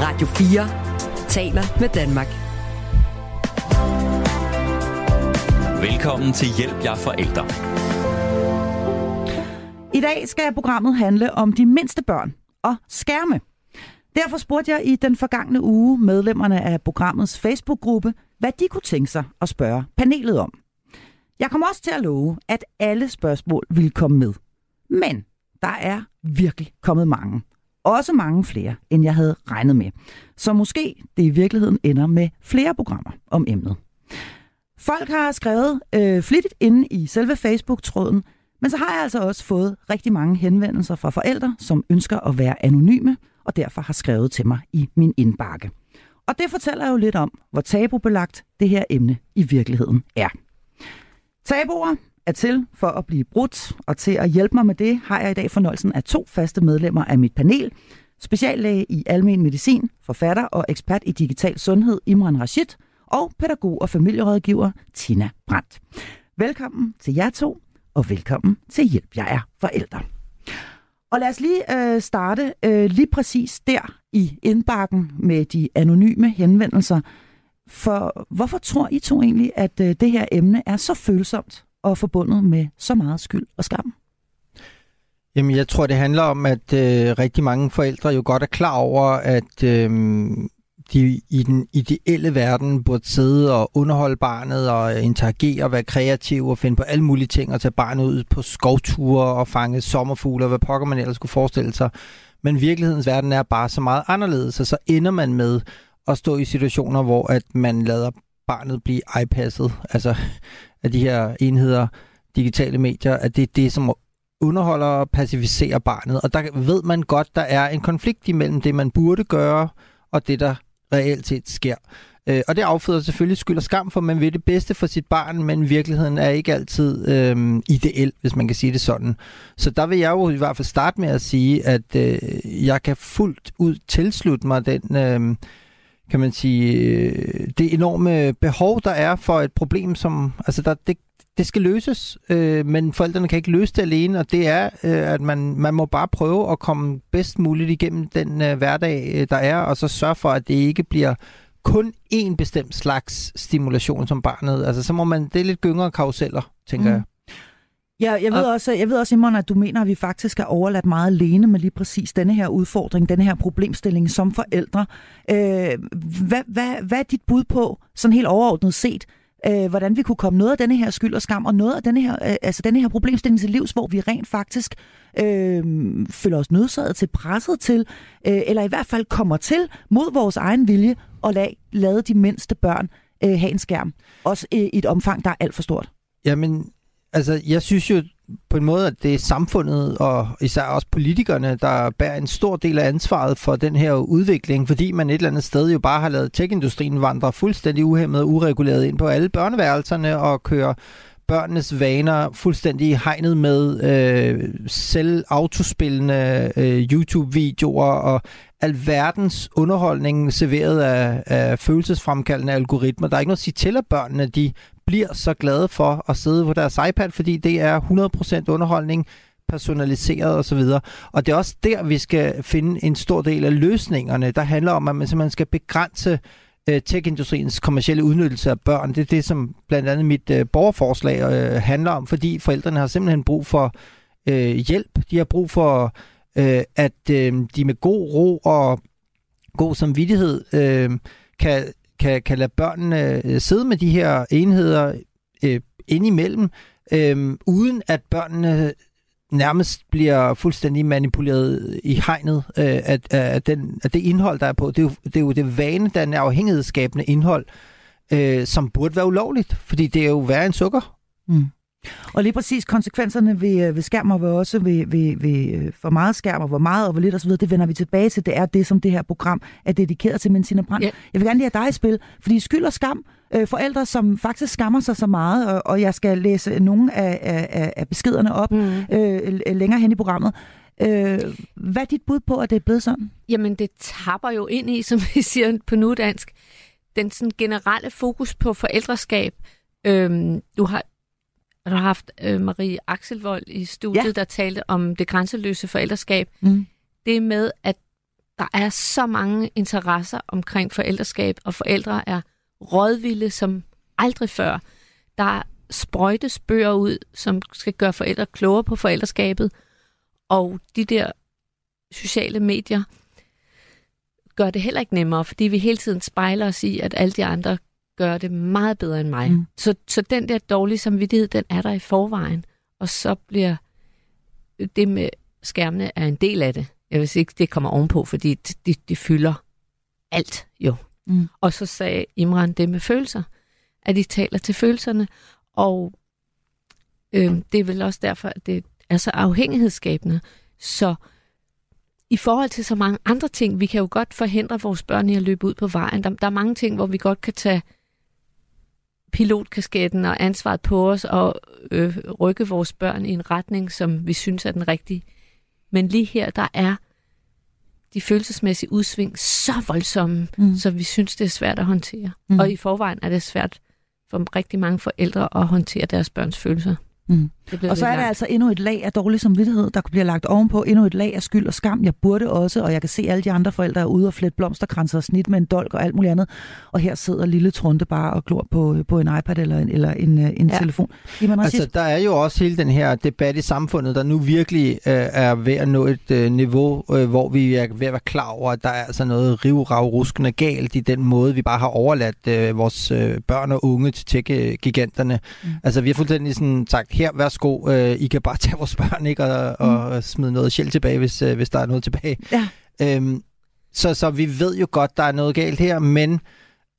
Radio 4 taler med Danmark. Velkommen til Hjælp jer forældre. I dag skal programmet handle om de mindste børn og skærme. Derfor spurgte jeg i den forgangne uge medlemmerne af programmets Facebook-gruppe, hvad de kunne tænke sig at spørge panelet om. Jeg kommer også til at love, at alle spørgsmål vil komme med. Men der er virkelig kommet mange. Også mange flere, end jeg havde regnet med. Så måske det i virkeligheden ender med flere programmer om emnet. Folk har skrevet øh, flittigt inde i selve Facebook-tråden, men så har jeg altså også fået rigtig mange henvendelser fra forældre, som ønsker at være anonyme, og derfor har skrevet til mig i min indbakke. Og det fortæller jo lidt om, hvor tabubelagt det her emne i virkeligheden er. Tabuer er til for at blive brudt, og til at hjælpe mig med det, har jeg i dag fornøjelsen af to faste medlemmer af mit panel. Speciallæge i almen medicin, forfatter og ekspert i digital sundhed Imran Rashid, og pædagog og familierådgiver Tina Brandt. Velkommen til jer to, og velkommen til Hjælp, jeg er forældre. Og lad os lige øh, starte øh, lige præcis der i indbakken med de anonyme henvendelser. For hvorfor tror I to egentlig, at øh, det her emne er så følsomt og forbundet med så meget skyld og skam? Jamen, jeg tror, det handler om, at øh, rigtig mange forældre jo godt er klar over, at øh, de i den ideelle verden burde sidde og underholde barnet og interagere og være kreative og finde på alle mulige ting og tage barnet ud på skovture og fange sommerfugle og hvad pokker man ellers skulle forestille sig. Men virkelighedens verden er bare så meget anderledes, og så ender man med at stå i situationer, hvor at man lader barnet blive iPasset, altså af de her enheder, digitale medier, at det er det, som underholder og pacificerer barnet. Og der ved man godt, der er en konflikt imellem det, man burde gøre, og det, der reelt set sker. Øh, og det afføder selvfølgelig skyld og skam, for man vil det bedste for sit barn, men virkeligheden er ikke altid øh, ideel, hvis man kan sige det sådan. Så der vil jeg jo i hvert fald starte med at sige, at øh, jeg kan fuldt ud tilslutte mig den... Øh, kan man sige, øh, det enorme behov, der er for et problem, som, altså der, det, det skal løses, øh, men forældrene kan ikke løse det alene, og det er, øh, at man, man må bare prøve at komme bedst muligt igennem den øh, hverdag, øh, der er, og så sørge for, at det ikke bliver kun én bestemt slags stimulation som barnet. Altså, så må man, det er lidt gyngere karuseller, tænker mm. jeg. Ja, jeg ved, også, jeg ved også, Simon, at du mener, at vi faktisk er overladt meget alene med lige præcis denne her udfordring, denne her problemstilling som forældre. Øh, hvad, hvad, hvad er dit bud på, sådan helt overordnet set, øh, hvordan vi kunne komme noget af denne her skyld og skam, og noget af denne her, øh, altså denne her problemstilling til livs, hvor vi rent faktisk øh, føler os nødsaget til, presset til, øh, eller i hvert fald kommer til mod vores egen vilje at lade, lade de mindste børn øh, have en skærm. Også i et omfang, der er alt for stort. Jamen, altså, jeg synes jo på en måde, at det er samfundet og især også politikerne, der bærer en stor del af ansvaret for den her udvikling, fordi man et eller andet sted jo bare har lavet tech-industrien vandre fuldstændig uhemmet og ureguleret ind på alle børneværelserne og køre børnenes vaner fuldstændig hegnet med øh, selv autospillende øh, YouTube-videoer og alverdens underholdning serveret af, af følelsesfremkaldende algoritmer. Der er ikke noget at sige til, at børnene de bliver så glade for at sidde på deres iPad, fordi det er 100% underholdning, personaliseret osv. Og det er også der, vi skal finde en stor del af løsningerne, der handler om, at man simpelthen skal begrænse øh, tech-industriens kommercielle udnyttelse af børn. Det er det, som blandt andet mit øh, borgerforslag øh, handler om, fordi forældrene har simpelthen brug for øh, hjælp. De har brug for, øh, at øh, de med god ro og god samvittighed øh, kan kan, kan lade børnene øh, sidde med de her enheder øh, indimellem, øh, uden at børnene nærmest bliver fuldstændig manipuleret i hegnet øh, af, af, den, af det indhold, der er på. Det er jo det, er jo det vanedannende, afhængighedsskabende indhold, øh, som burde være ulovligt, fordi det er jo værre end sukker. Mm. Og lige præcis konsekvenserne ved, øh, ved skærm og også ved, ved, ved øh, for meget skærm og hvor meget og hvor lidt osv., det vender vi tilbage til. Det er det, som det her program er dedikeret til. Men Tina Brandt, ja. jeg vil gerne lige have dig i spil, fordi skyld og skam, øh, forældre, som faktisk skammer sig så meget, og, og jeg skal læse nogle af, af, af beskederne op mm. øh, længere hen i programmet. Øh, hvad er dit bud på, at det er blevet sådan? Jamen, det tapper jo ind i, som vi siger på nudansk, den sådan generelle fokus på forældreskab. Øhm, du har og du har haft øh, Marie Axelvold i studiet, ja. der talte om det grænseløse forældreskab. Mm. Det med, at der er så mange interesser omkring forældreskab, og forældre er rådvilde som aldrig før. Der sprøjtes bøger ud, som skal gøre forældre klogere på forældreskabet, og de der sociale medier gør det heller ikke nemmere, fordi vi hele tiden spejler os i, at alle de andre gør det meget bedre end mig. Mm. Så, så den der dårlige samvittighed, den er der i forvejen, og så bliver det med skærmene er en del af det. Jeg vil sige, det kommer ovenpå, fordi det, det, det fylder alt jo. Mm. Og så sagde Imran det med følelser, at de taler til følelserne, og øh, det er vel også derfor, at det er så afhængighedsskabende. Så i forhold til så mange andre ting, vi kan jo godt forhindre vores børn i at løbe ud på vejen. Der, der er mange ting, hvor vi godt kan tage pilotkasketten og ansvaret på os og øh, rykke vores børn i en retning, som vi synes er den rigtige. Men lige her, der er de følelsesmæssige udsving så voldsomme, mm. så vi synes, det er svært at håndtere. Mm. Og i forvejen er det svært for rigtig mange forældre at håndtere deres børns følelser. Mm. Og så er der altså endnu et lag af dårlig samvittighed, der bliver lagt ovenpå. Endnu et lag af skyld og skam. Jeg burde også, og jeg kan se alle de andre forældre er ude og flette blomsterkranser og snit med en dolk og alt muligt andet. Og her sidder lille Trunte bare og glor på, på en iPad eller en, eller en, øh, en ja. telefon. Jamen, altså, der er jo også hele den her debat i samfundet, der nu virkelig øh, er ved at nå et øh, niveau, øh, hvor vi er ved at være klar over, at der er altså noget rivravruskende galt i den måde, vi bare har overladt øh, vores øh, børn og unge til tech-giganterne. Mm. Altså vi har fuldstændig sådan sagt, her, værsgo, øh, I kan bare tage vores børn, ikke? Og, mm. og smide noget sjældent tilbage, hvis, øh, hvis der er noget tilbage. Ja. Øhm, så, så vi ved jo godt, der er noget galt her, men,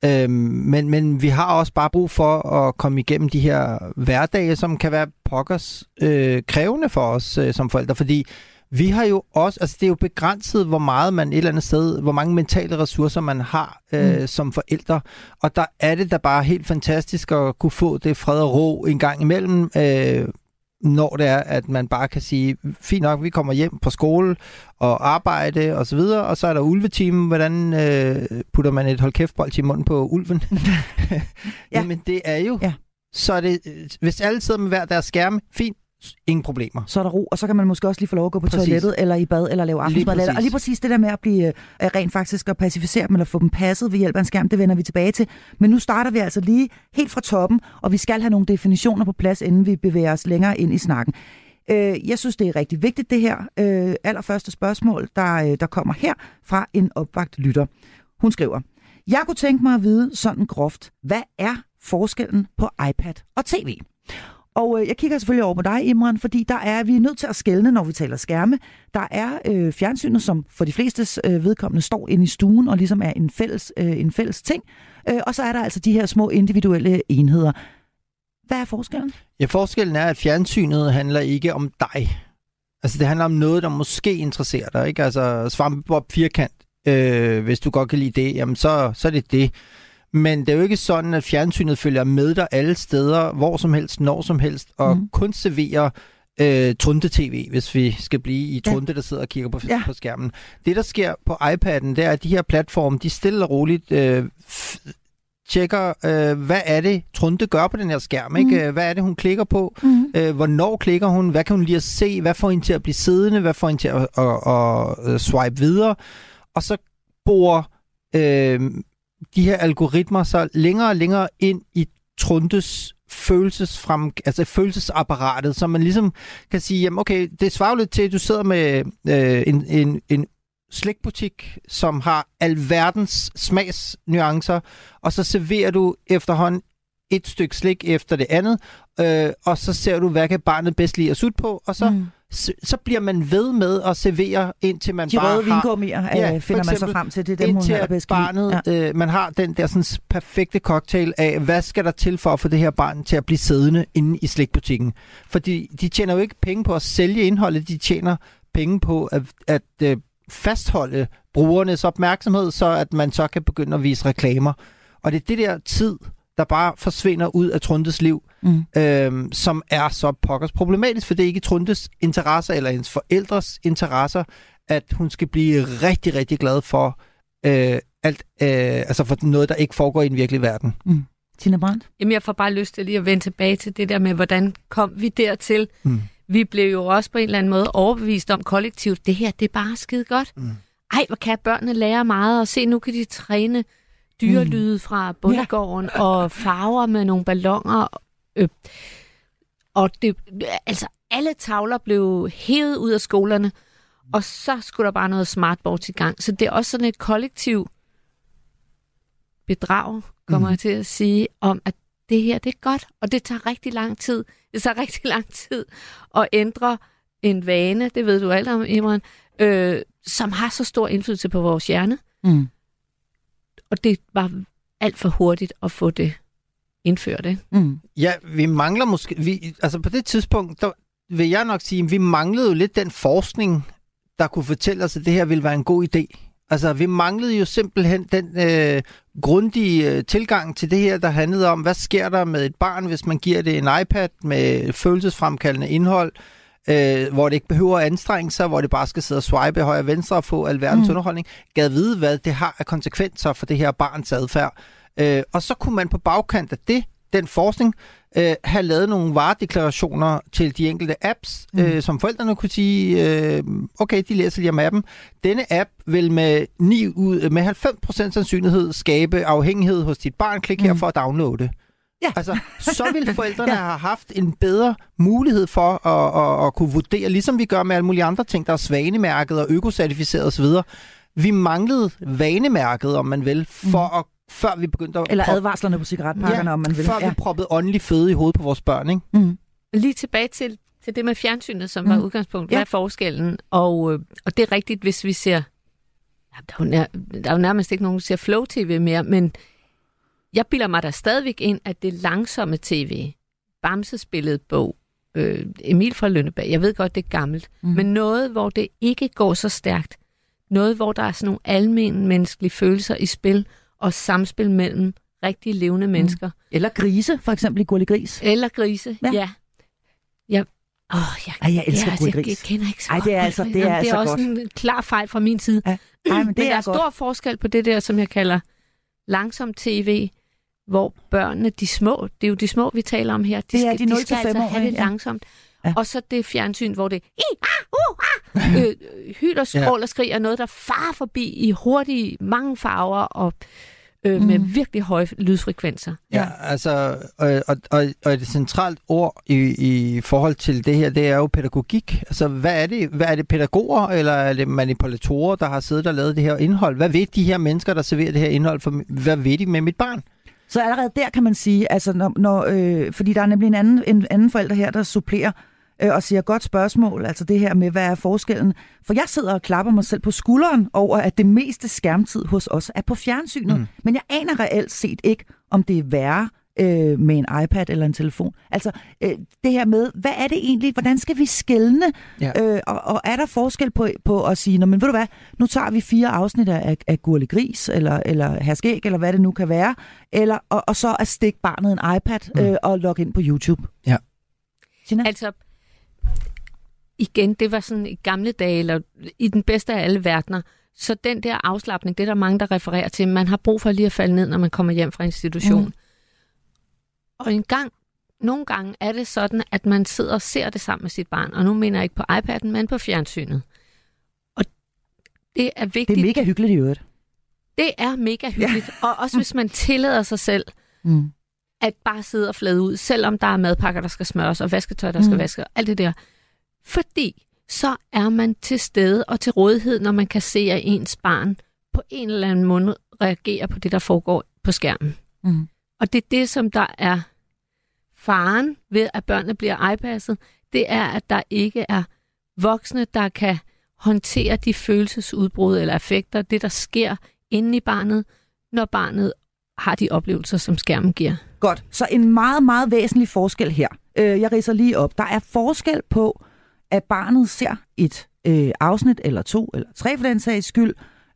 øhm, men, men vi har også bare brug for at komme igennem de her hverdage, som kan være pokkers øh, krævende for os øh, som forældre, fordi vi har jo også, altså det er jo begrænset, hvor meget man et eller andet sted, hvor mange mentale ressourcer man har øh, mm. som forældre. Og der er det da bare helt fantastisk at kunne få det fred og ro en gang imellem, øh, når det er, at man bare kan sige, fint nok, vi kommer hjem på skole og arbejde og så videre, og så er der ulvetimen, hvordan øh, putter man et hold kæft i munden på ulven? ja. Jamen det er jo, ja. så er det, øh, hvis alle sidder med hver deres skærm, fint, ingen problemer. Så er der ro, og så kan man måske også lige få lov at gå på præcis. toilettet, eller i bad, eller lave aftensmad. Og lige præcis det der med at blive uh, rent faktisk at pacificere dem, eller få dem passet ved hjælp af en skærm, det vender vi tilbage til. Men nu starter vi altså lige helt fra toppen, og vi skal have nogle definitioner på plads, inden vi bevæger os længere ind i snakken. Uh, jeg synes, det er rigtig vigtigt, det her. Uh, allerførste spørgsmål, der, uh, der kommer her fra en opvagt lytter. Hun skriver, jeg kunne tænke mig at vide sådan groft, hvad er forskellen på iPad og tv? Og øh, jeg kigger selvfølgelig over på dig, Imran, fordi der er vi er nødt til at skælne, når vi taler skærme. Der er øh, fjernsynet, som for de fleste øh, vedkommende står inde i stuen og ligesom er en fælles, øh, en fælles ting. Øh, og så er der altså de her små individuelle enheder. Hvad er forskellen? Ja, forskellen er, at fjernsynet handler ikke om dig. Altså det handler om noget, der måske interesserer dig. Ikke? Altså svampebob firkant, øh, hvis du godt kan lide det, jamen så, så er det det. Men det er jo ikke sådan, at fjernsynet følger med dig alle steder, hvor som helst, når som helst, og mm. kun serverer øh, Trunte-TV, hvis vi skal blive i Trunte, ja. der sidder og kigger på, ja. på skærmen. Det, der sker på iPad'en, det er, at de her platforme, de stille og roligt øh, tjekker, øh, hvad er det, Trunte gør på den her skærm, ikke? Mm. Hvad er det, hun klikker på? Mm. Øh, hvornår klikker hun? Hvad kan hun lige at se? Hvad får hende til at blive siddende? Hvad får hende til at, at, at, at swipe videre? Og så bor øh, de her algoritmer så længere og længere ind i Truntes følelsesfrem, altså følelsesapparatet, så man ligesom kan sige, jamen okay, det svarer lidt til, at du sidder med øh, en, en, en slikbutik, som har alverdens smagsnuancer, og så serverer du efterhånden et stykke slik efter det andet, øh, og så ser du, hvad kan barnet bedst lide at sutte på, og så, mm så, bliver man ved med at servere, indtil man De bare røde vingummier ja, øh, finder eksempel, man så frem til, det er dem, hun har bedst barnet, ja. øh, man har den der sådan, perfekte cocktail af, hvad skal der til for at få det her barn til at blive siddende inde i slikbutikken. Fordi de tjener jo ikke penge på at sælge indholdet, de tjener penge på at, at øh, fastholde brugernes opmærksomhed, så at man så kan begynde at vise reklamer. Og det er det der tid, der bare forsvinder ud af Truntes liv, mm. øhm, som er så pokkers problematisk, for det er ikke Truntes interesser eller hendes forældres interesser, at hun skal blive rigtig, rigtig glad for øh, alt, øh, altså for noget, der ikke foregår i den virkelige verden. Mm. Tina Brandt? Jamen, jeg får bare lyst til lige at vende tilbage til det der med, hvordan kom vi dertil? Mm. Vi blev jo også på en eller anden måde overbevist om kollektivt, det her, det er bare skide godt. Mm. ej, hvor kan børnene lære meget, og se, nu kan de træne dyrelyde Mm. fra bundegården, og farver med nogle ballonger. Øh, og det, altså, alle tavler blev hævet ud af skolerne, og så skulle der bare noget smartboard i gang. Så det er også sådan et kollektiv bedrag, kommer Mhm. jeg til at sige, om at det her, det er godt, og det tager rigtig lang tid. Det tager rigtig lang tid at ændre en vane, det ved du alt om, Imran, øh, som har så stor indflydelse på vores hjerne, Mm. Og det var alt for hurtigt at få det indført. Ikke? Mm. Ja, vi mangler måske... Vi, altså på det tidspunkt, der vil jeg nok sige, at vi manglede jo lidt den forskning, der kunne fortælle os, at det her ville være en god idé. Altså, vi manglede jo simpelthen den øh, grundige øh, tilgang til det her, der handlede om, hvad sker der med et barn, hvis man giver det en iPad med følelsesfremkaldende indhold, øh, hvor det ikke behøver at anstrenge sig, hvor det bare skal sidde og swipe højre og venstre og få alverdens Mm. underholdning. Gad vide, hvad det har af konsekvenser for det her barns adfærd. Øh, og så kunne man på bagkant af det, den forskning, øh, have lavet nogle varedeklarationer til de enkelte apps, Mm. øh, som forældrene kunne sige, øh, okay, de læser lige om appen. Denne app vil med, 9 ud, med 90% sandsynlighed skabe afhængighed hos dit barn. Klik her Mm. for at downloade. Ja. Altså, så vil forældrene Ja. ja. have haft en bedre mulighed for at, at, at kunne vurdere, ligesom vi gør med alle mulige andre ting, der er svanemærket og økocertificeret osv. Vi manglede vanemærket, om man vil, for at, før vi begyndte at Eller prop- advarslerne på cigaretpakkerne, om man vil. før vi proppede åndelig føde i hovedet på vores børn, ikke? Mm. Lige tilbage til, til det med fjernsynet, som Mm. mm. var udgangspunkt. Hvad Ja. er forskellen? Og, øh, og det er rigtigt, hvis vi ser... Ja, der, er jo nær, der er jo nærmest ikke nogen, der ser Flow-TV mere, men jeg bilder mig da stadigvæk ind, at det langsomme tv, Bamses billedbog, øh, Emil fra Lønneberg, jeg ved godt, det er gammelt, Mm. mm. men noget, hvor det ikke går så stærkt, noget, hvor der er sådan nogle almen menneskelige følelser i spil, og samspil mellem rigtig levende mennesker, Eller grise, for eksempel i Gurli Gris. eller grise. Ja. Ja. ja. Åh, jeg, Ej, jeg elsker ja, Gurli jeg, jeg Gris. kender ikke så Ej, godt det er altså- Gris. det er Jamen, det er altså også godt. en klar fejl fra min side. Ja. Ej, men Men det der er er stor forskel på det der, som jeg kalder langsom tv, hvor børnene, de små, det er jo de små, vi taler om her, de Det skal, de de skal altså 0-5-årige, have det ja. langsomt. Ja. Ja. Og så det fjernsyn, hvor det i, ah, uh, ah, øh, og skrål og skrig er noget, der farer forbi i hurtige, mange farver og øh, med Mm. virkelig høje lydfrekvenser. Ja, altså, og, og, og, og et centralt ord i, i forhold til det her, det er jo pædagogik. Altså, hvad er det? Hvad er det pædagoger, eller er det manipulatorer, der har siddet og lavet det her indhold? Hvad ved de her mennesker, der serverer det her indhold? For, hvad ved de med mit barn? Så allerede der kan man sige, altså når, når, øh, fordi der er nemlig en anden, en anden forælder her, der supplerer øh, og siger, godt spørgsmål, altså det her med, hvad er forskellen? For jeg sidder og klapper mig selv på skulderen over, at det meste skærmtid hos os er på fjernsynet. Mm. Men jeg aner reelt set ikke, om det er værre øh, med en iPad eller en telefon. Altså øh, det her med, hvad er det egentlig? Hvordan skal vi skælne? Ja. Øh, og, og er der forskel på, på at sige, men ved du hvad, nu tager vi fire afsnit af, af Gurle Gris, eller, eller Herskæg, eller hvad det nu kan være, eller, og, og så at stikke barnet en iPad Mm. øh, og logge ind på YouTube. Ja. Gina? Altså, igen, det var sådan i gamle dage, eller i den bedste af alle verdener, så den der afslappning, det er der mange, der refererer til. Man har brug for lige at falde ned, når man kommer hjem fra institution. Mm. Og en gang, nogle gange er det sådan, at man sidder og ser det sammen med sit barn. Og nu mener jeg ikke på iPad'en, men på fjernsynet. Og det er vigtigt. Det er mega hyggeligt i øvrigt. det er mega hyggeligt. Ja. Og også hvis man tillader sig selv Mm. at bare sidde og flade ud, selvom der er madpakker, der skal smøres, og vasketøj, der skal Mm. vaskes, og alt det der. Fordi så er man til stede og til rådighed, når man kan se, at ens barn på en eller anden måde reagerer på det, der foregår på skærmen. Mm. Og det er det, som der er faren ved, at børnene bliver iPasset, det er, at der ikke er voksne, der kan håndtere de følelsesudbrud eller effekter, det der sker inde i barnet, når barnet har de oplevelser, som skærmen giver. Godt, så en meget, meget væsentlig forskel her. Øh, jeg riser lige op. Der er forskel på, at barnet ser et øh, afsnit, eller to, eller tre for den sags skyld,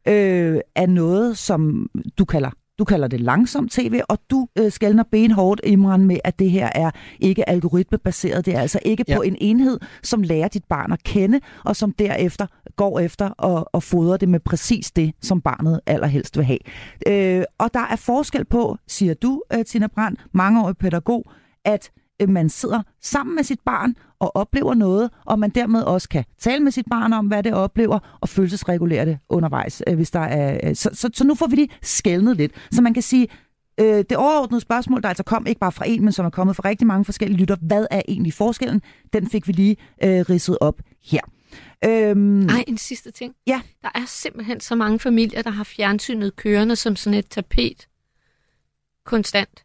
øh, af noget, som du kalder du kalder det langsom tv, og du øh, skældner benhårdt, Imran, med, at det her er ikke algoritmebaseret. Det er altså ikke ja. På en enhed, som lærer dit barn at kende, og som derefter går efter og, og fodrer det med præcis det, som barnet allerhelst vil have. Øh, og der er forskel på, siger du, øh, Tina Brandt, mangeårig pædagog, at øh, man sidder sammen med sit barn og oplever noget, og man dermed også kan tale med sit barn om, hvad det oplever, og følelsesregulere det undervejs, øh, hvis der er... Øh, så, så, så nu får vi lige skældnet lidt. Så man kan sige, øh, det overordnede spørgsmål, der altså kom ikke bare fra en, men som er kommet fra rigtig mange forskellige lytter, hvad er egentlig forskellen? Den fik vi lige øh, ridset op her. Øhm, Ej, en sidste ting. Ja. Der er simpelthen så mange familier, der har fjernsynet kørende som sådan et tapet. Konstant.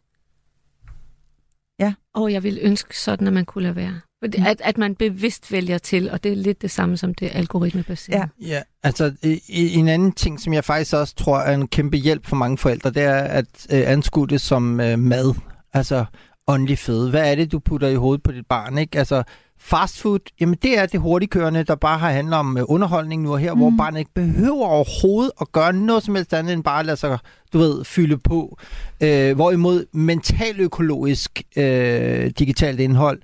Ja. Og jeg vil ønske sådan, at man kunne lade være. At, at man bevidst vælger til, og det er lidt det samme som det algoritmebaseret. Ja. ja, altså en anden ting, som jeg faktisk også tror er en kæmpe hjælp for mange forældre, det er at øh, anskue det som øh, mad. Altså åndelig føde. Hvad er det, du putter i hovedet på dit barn? Ikke? Altså, Fast food, jamen det er det hurtigkørende, der bare har handler om øh, underholdning nu og her, mm. hvor barnet ikke behøver overhovedet at gøre noget som helst andet end bare at lade sig, du ved, fylde på. Øh, hvorimod mentaløkologisk øh, digitalt indhold,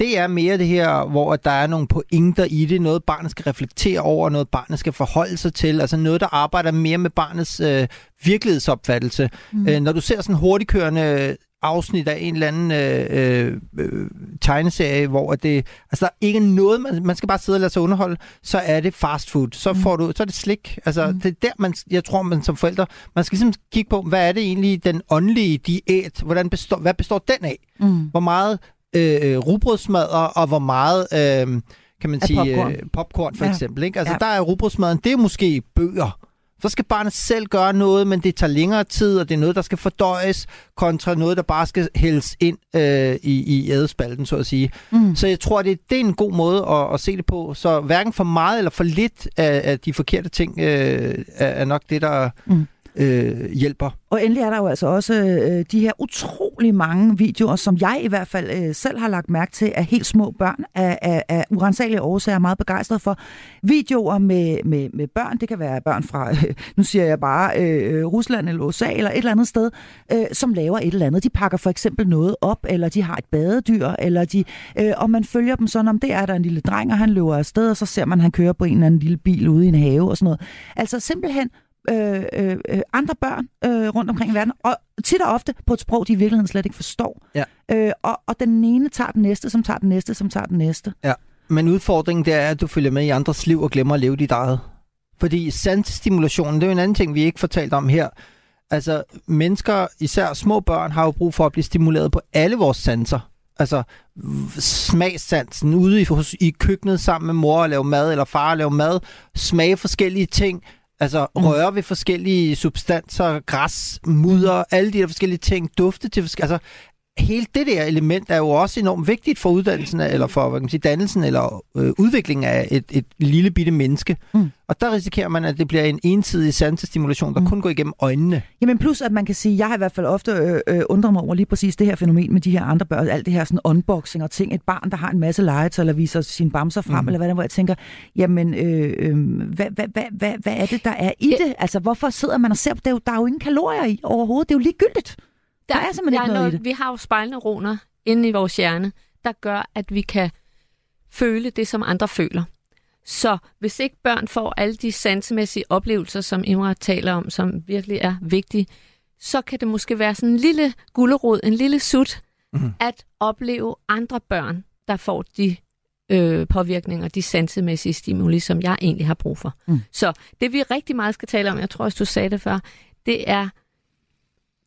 det er mere det her, hvor der er nogle pointer i det, noget barnet skal reflektere over, noget barnet skal forholde sig til, altså noget, der arbejder mere med barnets øh, virkelighedsopfattelse. Mm. Øh, når du ser sådan hurtigkørende afsnit af en eller anden øh, øh, tegneserie, hvor det, altså der er ikke noget, man, man skal bare sidde og lade sig underholde, så er det fast food. Så får du, så er det slik. Altså mm. det er der, man, jeg tror, man som forældre, man skal ligesom kigge på, hvad er det egentlig den åndelige diæt, hvordan består, hvad består den af? Mm. Hvor meget øh, rugbrødsmadder, og hvor meget... Øh, kan man sige, popcorn, øh, popcorn for ja. eksempel. Ikke? Altså ja. der er rugbrødsmaden, det er måske bøger. Så skal barnet selv gøre noget, men det tager længere tid, og det er noget, der skal fordøjes, kontra noget, der bare skal hældes ind øh, i, i ædespalten, så at sige. Mm. Så jeg tror, det, det er en god måde at, at se det på. Så hverken for meget eller for lidt af, af de forkerte ting øh, er, er nok det, der... Mm øh, hjælper. Og endelig er der jo altså også øh, de her utrolig mange videoer, som jeg i hvert fald øh, selv har lagt mærke til, at helt små børn af, af, af urensagelige årsager er meget begejstret for. Videoer med, med, med børn, det kan være børn fra, øh, nu siger jeg bare, øh, Rusland eller USA eller et eller andet sted, øh, som laver et eller andet. De pakker for eksempel noget op, eller de har et badedyr, eller de, øh, og man følger dem sådan, om det er der en lille dreng, og han løber afsted, og så ser man, at han kører på en eller anden lille bil ude i en have og sådan noget. Altså simpelthen øh, øh, øh, andre børn øh, rundt omkring i verden, og tit og ofte på et sprog, de i virkeligheden slet ikke forstår. Ja. Øh, og, og den ene tager den næste, som tager den næste, som tager den næste. Ja. Men udfordringen det er, at du følger med i andres liv og glemmer at leve dit eget. Fordi sandstimulationen, det er jo en anden ting, vi ikke fortalt om her. Altså, mennesker, især små børn, har jo brug for at blive stimuleret på alle vores sanser. Altså, smagssansen ude i, i køkkenet sammen med mor og lave mad, eller far og lave mad, smage forskellige ting, Altså mm. røre ved forskellige substanser, græs, mudder, alle de der forskellige ting, dufte til forskellige... Altså, hele det der element er jo også enormt vigtigt for uddannelsen, eller for hvad kan man sige, dannelsen eller øh, udviklingen af et, et lille bitte menneske. Mm. Og der risikerer man, at det bliver en ensidig sansestimulation, der mm. kun går igennem øjnene. Jamen plus, at man kan sige, jeg har i hvert fald ofte øh, øh, undret mig over lige præcis det her fænomen med de her andre børn, alt det her sådan unboxing og ting. Et barn, der har en masse legetøj, eller viser sine bamser frem, mm. eller hvad der, hvor jeg tænker, jamen, øh, øh, hvad, hvad, hvad, hvad, hvad er det, der er i det? Altså, hvorfor sidder man og ser på det? Der er jo ingen kalorier i overhovedet. Det er jo ligegyldigt. Der, der er simpelthen ikke noget, noget i det. Vi har jo spejlneuroner inde i vores hjerne, der gør, at vi kan føle det, som andre føler. Så hvis ikke børn får alle de sansemæssige oplevelser, som Imra taler om, som virkelig er vigtige, så kan det måske være sådan en lille gullerod, en lille sut, mm. at opleve andre børn, der får de øh, påvirkninger, de sansemæssige stimuli, som jeg egentlig har brug for. Mm. Så det vi rigtig meget skal tale om, jeg tror også du sagde det før, det er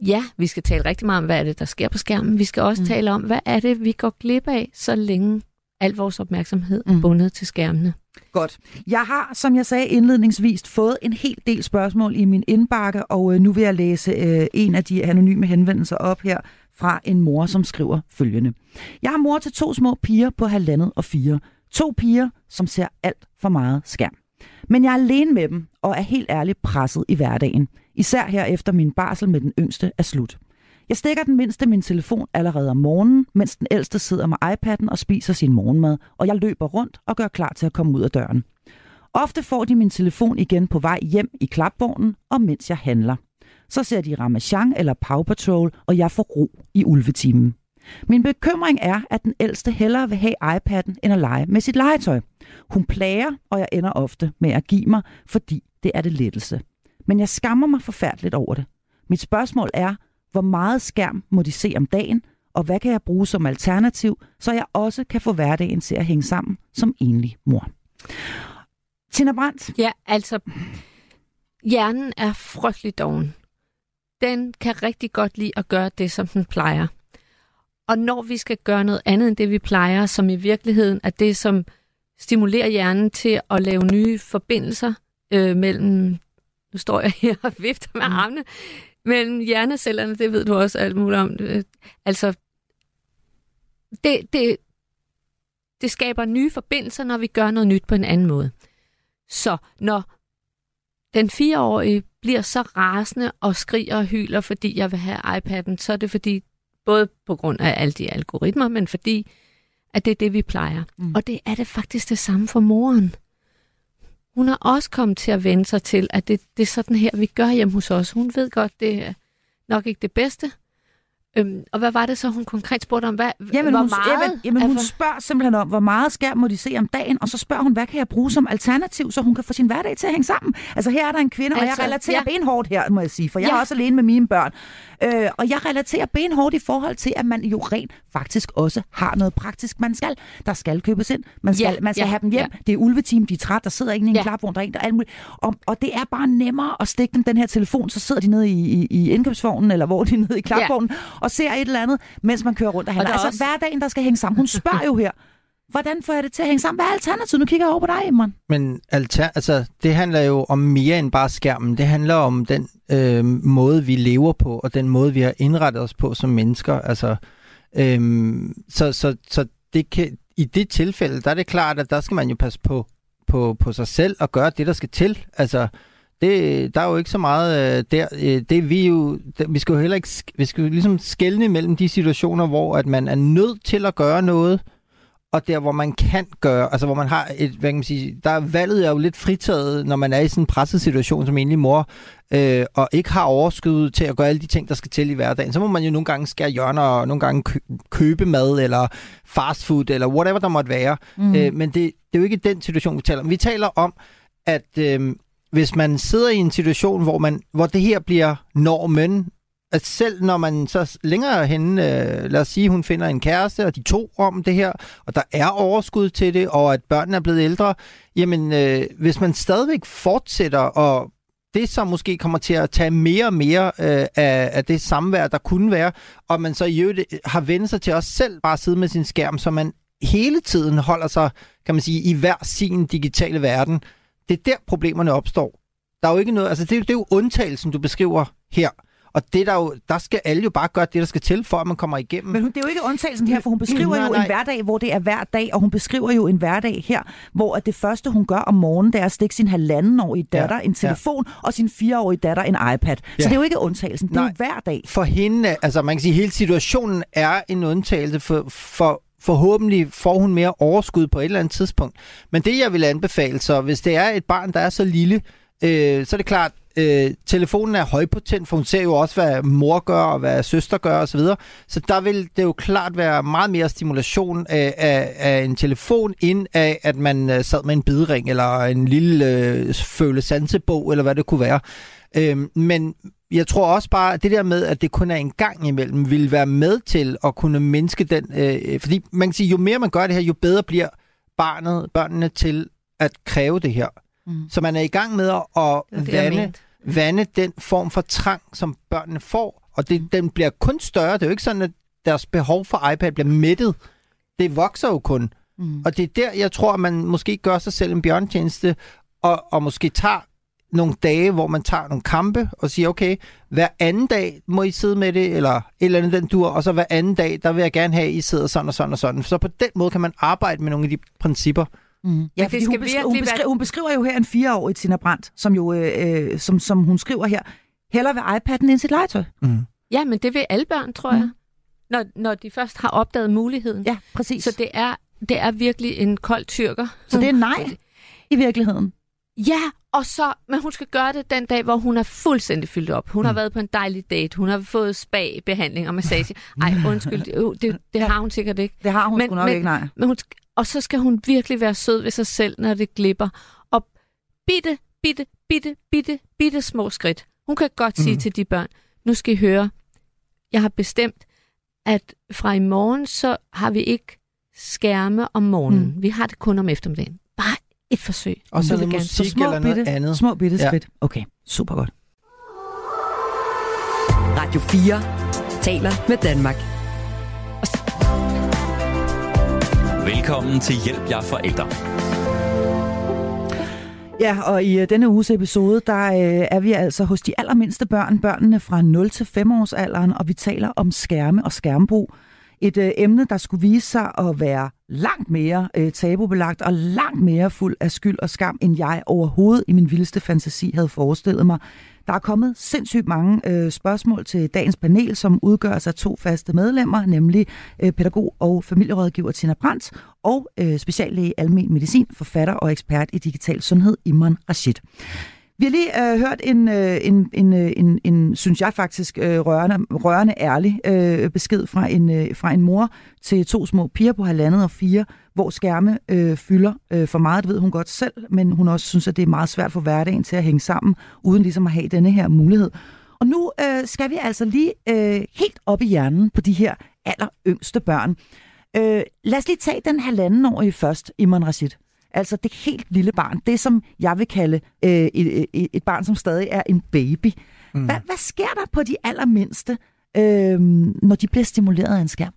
ja, vi skal tale rigtig meget om, hvad er det, der sker på skærmen. Vi skal også mm. tale om, hvad er det, vi går glip af, så længe al vores opmærksomhed er mm. bundet til skærmene. Godt. Jeg har, som jeg sagde indledningsvis, fået en hel del spørgsmål i min indbakke, og øh, nu vil jeg læse øh, en af de anonyme henvendelser op her fra en mor, som skriver følgende. Jeg har mor til to små piger på halvandet og fire. To piger, som ser alt for meget skærm. Men jeg er alene med dem, og er helt ærligt presset i hverdagen. Især her efter min barsel med den yngste er slut. Jeg stikker den mindste min telefon allerede om morgenen, mens den ældste sidder med iPad'en og spiser sin morgenmad, og jeg løber rundt og gør klar til at komme ud af døren. Ofte får de min telefon igen på vej hjem i klapvognen, og mens jeg handler. Så ser de Ramachan eller Paw Patrol, og jeg får ro i ulvetimen. Min bekymring er, at den ældste hellere vil have iPad'en end at lege med sit legetøj. Hun plager, og jeg ender ofte med at give mig, fordi det er det letteste. Men jeg skammer mig forfærdeligt over det. Mit spørgsmål er, hvor meget skærm må de se om dagen, Og hvad kan jeg bruge som alternativ, så jeg også kan få hverdagen til at hænge sammen som enlig mor? Tina Brandt, Ja, altså, hjernen er frygtelig doven. Den kan rigtig godt lide at gøre det, som den plejer. Og når vi skal gøre noget andet end det, vi plejer, som i virkeligheden er det, som stimulerer hjernen til at lave nye forbindelser øh, mellem, nu står jeg her og vifter med Mm. armene, mellem hjernecellerne, det ved du også alt muligt om. Øh, Altså, det, det, det skaber nye forbindelser, når vi gør noget nyt på en anden måde. Så når den fireårige bliver så rasende og skriger og hyler, fordi jeg vil have iPad'en, så er det fordi, både på grund af alle de algoritmer, men fordi, at det er det, vi plejer. Mm. Og det er det faktisk det samme for moren. Hun har også kommet til at vende sig til, at det, det er sådan her, vi gør hjemme hos os. Hun ved godt, det er nok ikke det bedste. Øhm, og hvad var det så, hun konkret spurgte om? Hvad, Jamen, hvor hun, meget? jamen, jamen, hun Altså- spørger simpelthen om, hvor meget skærm må de se om dagen, og så spørger hun, hvad kan jeg bruge som alternativ, så hun kan få sin hverdag til at hænge sammen. Altså her er der en kvinde, og Altså, jeg relaterer ja. benhårdt her, må jeg sige, for jeg Ja. er også alene med mine børn. Øh, og jeg relaterer benhårdt i forhold til, at man jo rent faktisk også har noget praktisk, man skal. Der skal købes ind, man skal, Ja, man skal ja, have dem hjem. ja. Det er ulveteam, de er trætte, der sidder ikke i en Ja. klapvogn, der er en, der er alt muligt. Og, og det er bare nemmere at stikke dem den her telefon, så sidder de nede i, i, i indkøbsvognen, eller hvor de er nede i klapvognen, og ser et eller andet, mens man kører rundt og handler. der er Altså også- hverdagen, der skal hænge sammen. Hun spørger jo her, hvordan får jeg det til at hænge sammen? Hvad er alternativet? Nu kigger jeg over på dig, Imran. Men alter, altså, det handler jo om mere end bare skærmen. Det handler om den øh, måde, vi lever på, og den måde, vi har indrettet os på som mennesker. Altså, øh, så så, så det kan, i det tilfælde, der er det klart, at der skal man jo passe på, på, på sig selv og gøre det, der skal til. Altså, det, der er jo ikke så meget øh, der. Øh, det vi jo, det, vi skal jo heller ikke, vi skal jo ligesom skelne mellem de situationer, hvor at man er nødt til at gøre noget, og der, hvor man kan gøre, altså hvor man har et, hvad kan man sige, der er valget er jo lidt fritaget, når man er i sådan en presset situation som enlig mor, øh, og ikke har overskud til at gøre alle de ting, der skal til i hverdagen. Så må man jo nogle gange skære hjørner, og nogle gange kø- købe mad, eller fast food, eller whatever der måtte være. Mm. Øh, men det, det er jo ikke den situation, vi taler om. Vi taler om, at øh, hvis man sidder i en situation, hvor, man, hvor det her bliver normen, at selv når man så længere hen, øh, lad os sige, hun finder en kæreste, og de to om det her, og der er overskud til det, og at børnene er blevet ældre, jamen øh, hvis man stadigvæk fortsætter, og det så måske kommer til at tage mere og mere øh, af, af det samvær, der kunne være, og man så i øvrigt øh, har vendt sig til også selv bare at sidde med sin skærm, så man hele tiden holder sig, kan man sige, i hver sin digitale verden. Det er der problemerne opstår. Der er jo ikke noget, altså det, er jo- det er jo undtagelsen, du beskriver her. Og det der, jo, der skal alle jo bare gøre det, der skal til, for at man kommer igennem. Men hun, det er jo ikke undtagelsen her, for hun beskriver Nej, jo nej. en hverdag, hvor det er hver dag, og hun beskriver jo en hverdag her, hvor at det første, hun gør om morgenen, det er at stikke sin halvandenårige datter Ja, en telefon, og sin fireårige datter en iPad. Så Ja. det er jo ikke undtagelsen, det er Nej. jo hver dag. for hende, altså man kan sige, hele situationen er en undtagelse for, for forhåbentlig får hun mere overskud på et eller andet tidspunkt. Men det, jeg vil anbefale, så hvis det er et barn, der er så lille, øh, så er det klart, øh, telefonen er højpotent, for hun ser jo også, hvad mor gør, og hvad søster gør osv. Så, så der vil det jo klart være meget mere stimulation af, af, af en telefon, end af, at man øh, sad med en bidring, eller en lille øh, føle sansebog, eller hvad det kunne være. Øh, men jeg tror også bare, at det der med, at det kun er en gang imellem, vil være med til at kunne mindske den. Øh, fordi man kan sige, jo mere man gør det her, jo bedre bliver barnet, børnene til at kræve det her. Mm. Så man er i gang med at var det, vande, vande den form for trang, som børnene får. Og det, den bliver kun større. Det er jo ikke sådan, at deres behov for iPad bliver mættet. Det vokser jo kun. Mm. Og det er der, jeg tror, at man måske gør sig selv en bjørntjeneste, og, og måske tager nogle dage, hvor man tager nogle kampe, og siger, okay, hver anden dag må I sidde med det, eller et eller andet den dur, og så hver anden dag, der vil jeg gerne have, at I sidder sådan og sådan og sådan. Så på den måde kan man arbejde med nogle af de principper. Mm. Ja, det fordi skal hun, beskriver, hun, være- hun beskriver jo her en fireårig Tina Brandt, som, jo, øh, øh, som, som hun skriver her, heller ved iPad'en end sit legetøj. Mm. Ja, men det vil alle børn, tror Mm. jeg. Når, når de først har opdaget muligheden. Ja, præcis. Så det er, det er virkelig en kold tyrker. så det er nej i virkeligheden. Ja, og så, men hun skal gøre det den dag, hvor hun er fuldstændig fyldt op. Hun mm. har været på en dejlig date, hun har fået spa-behandling og massage. Ej, undskyld, det, det, det har hun sikkert ikke. Det har hun Men- sgu nok men- ikke, nej. Men hun, og så skal hun virkelig være sød ved sig selv, når det glipper. Og bitte, bitte, bitte, bitte, bitte små skridt. Hun kan godt sige Mhm. til de børn, nu skal I høre, jeg har bestemt, at fra i morgen, så har vi ikke skærme om morgenen. Mm. Vi har det kun om eftermiddagen. Bare et forsøg. Og så vil noget musik små eller noget bitte- andet. Små bitte Ja. skridt. Okay, super godt. Radio 4 taler med Danmark. Velkommen til Hjælp jer forældre. Ja, og i øh, denne uges episode, der øh, er vi altså hos de allermindste børn, børnene fra 0 til 5 års alderen, og vi taler om skærme og skærmbrug. Et øh, emne, der skulle vise sig at være langt mere øh, tabubelagt og langt mere fuld af skyld og skam, end jeg overhovedet i min vildeste fantasi havde forestillet mig. Der er kommet sindssygt mange øh, spørgsmål til dagens panel, som udgøres af to faste medlemmer, nemlig øh, pædagog og familierådgiver Tina Brandt og øh, speciallæge i almen medicin, forfatter og ekspert i digital sundhed, Iman Rashid. Vi har lige øh, hørt en, øh, en, en, øh, en, en, synes jeg faktisk, øh, rørende, rørende ærlig øh, besked fra en, øh, fra en mor til to små piger på halvandet og fire, hvor skærme øh, fylder øh, for meget. Det ved hun godt selv, men hun også synes, at det er meget svært for hverdagen til at hænge sammen, uden ligesom at have denne her mulighed. Og nu øh, skal vi altså lige øh, helt op i hjernen på de her aller yngste børn. Øh, lad os lige tage den halvandenårige først, Iman Rashid. Altså det helt lille barn. Det, som jeg vil kalde øh, et, et, et barn, som stadig er en baby. Mm. Hvad, hvad sker der på de allermindste, øh, når de bliver stimuleret af en skærm?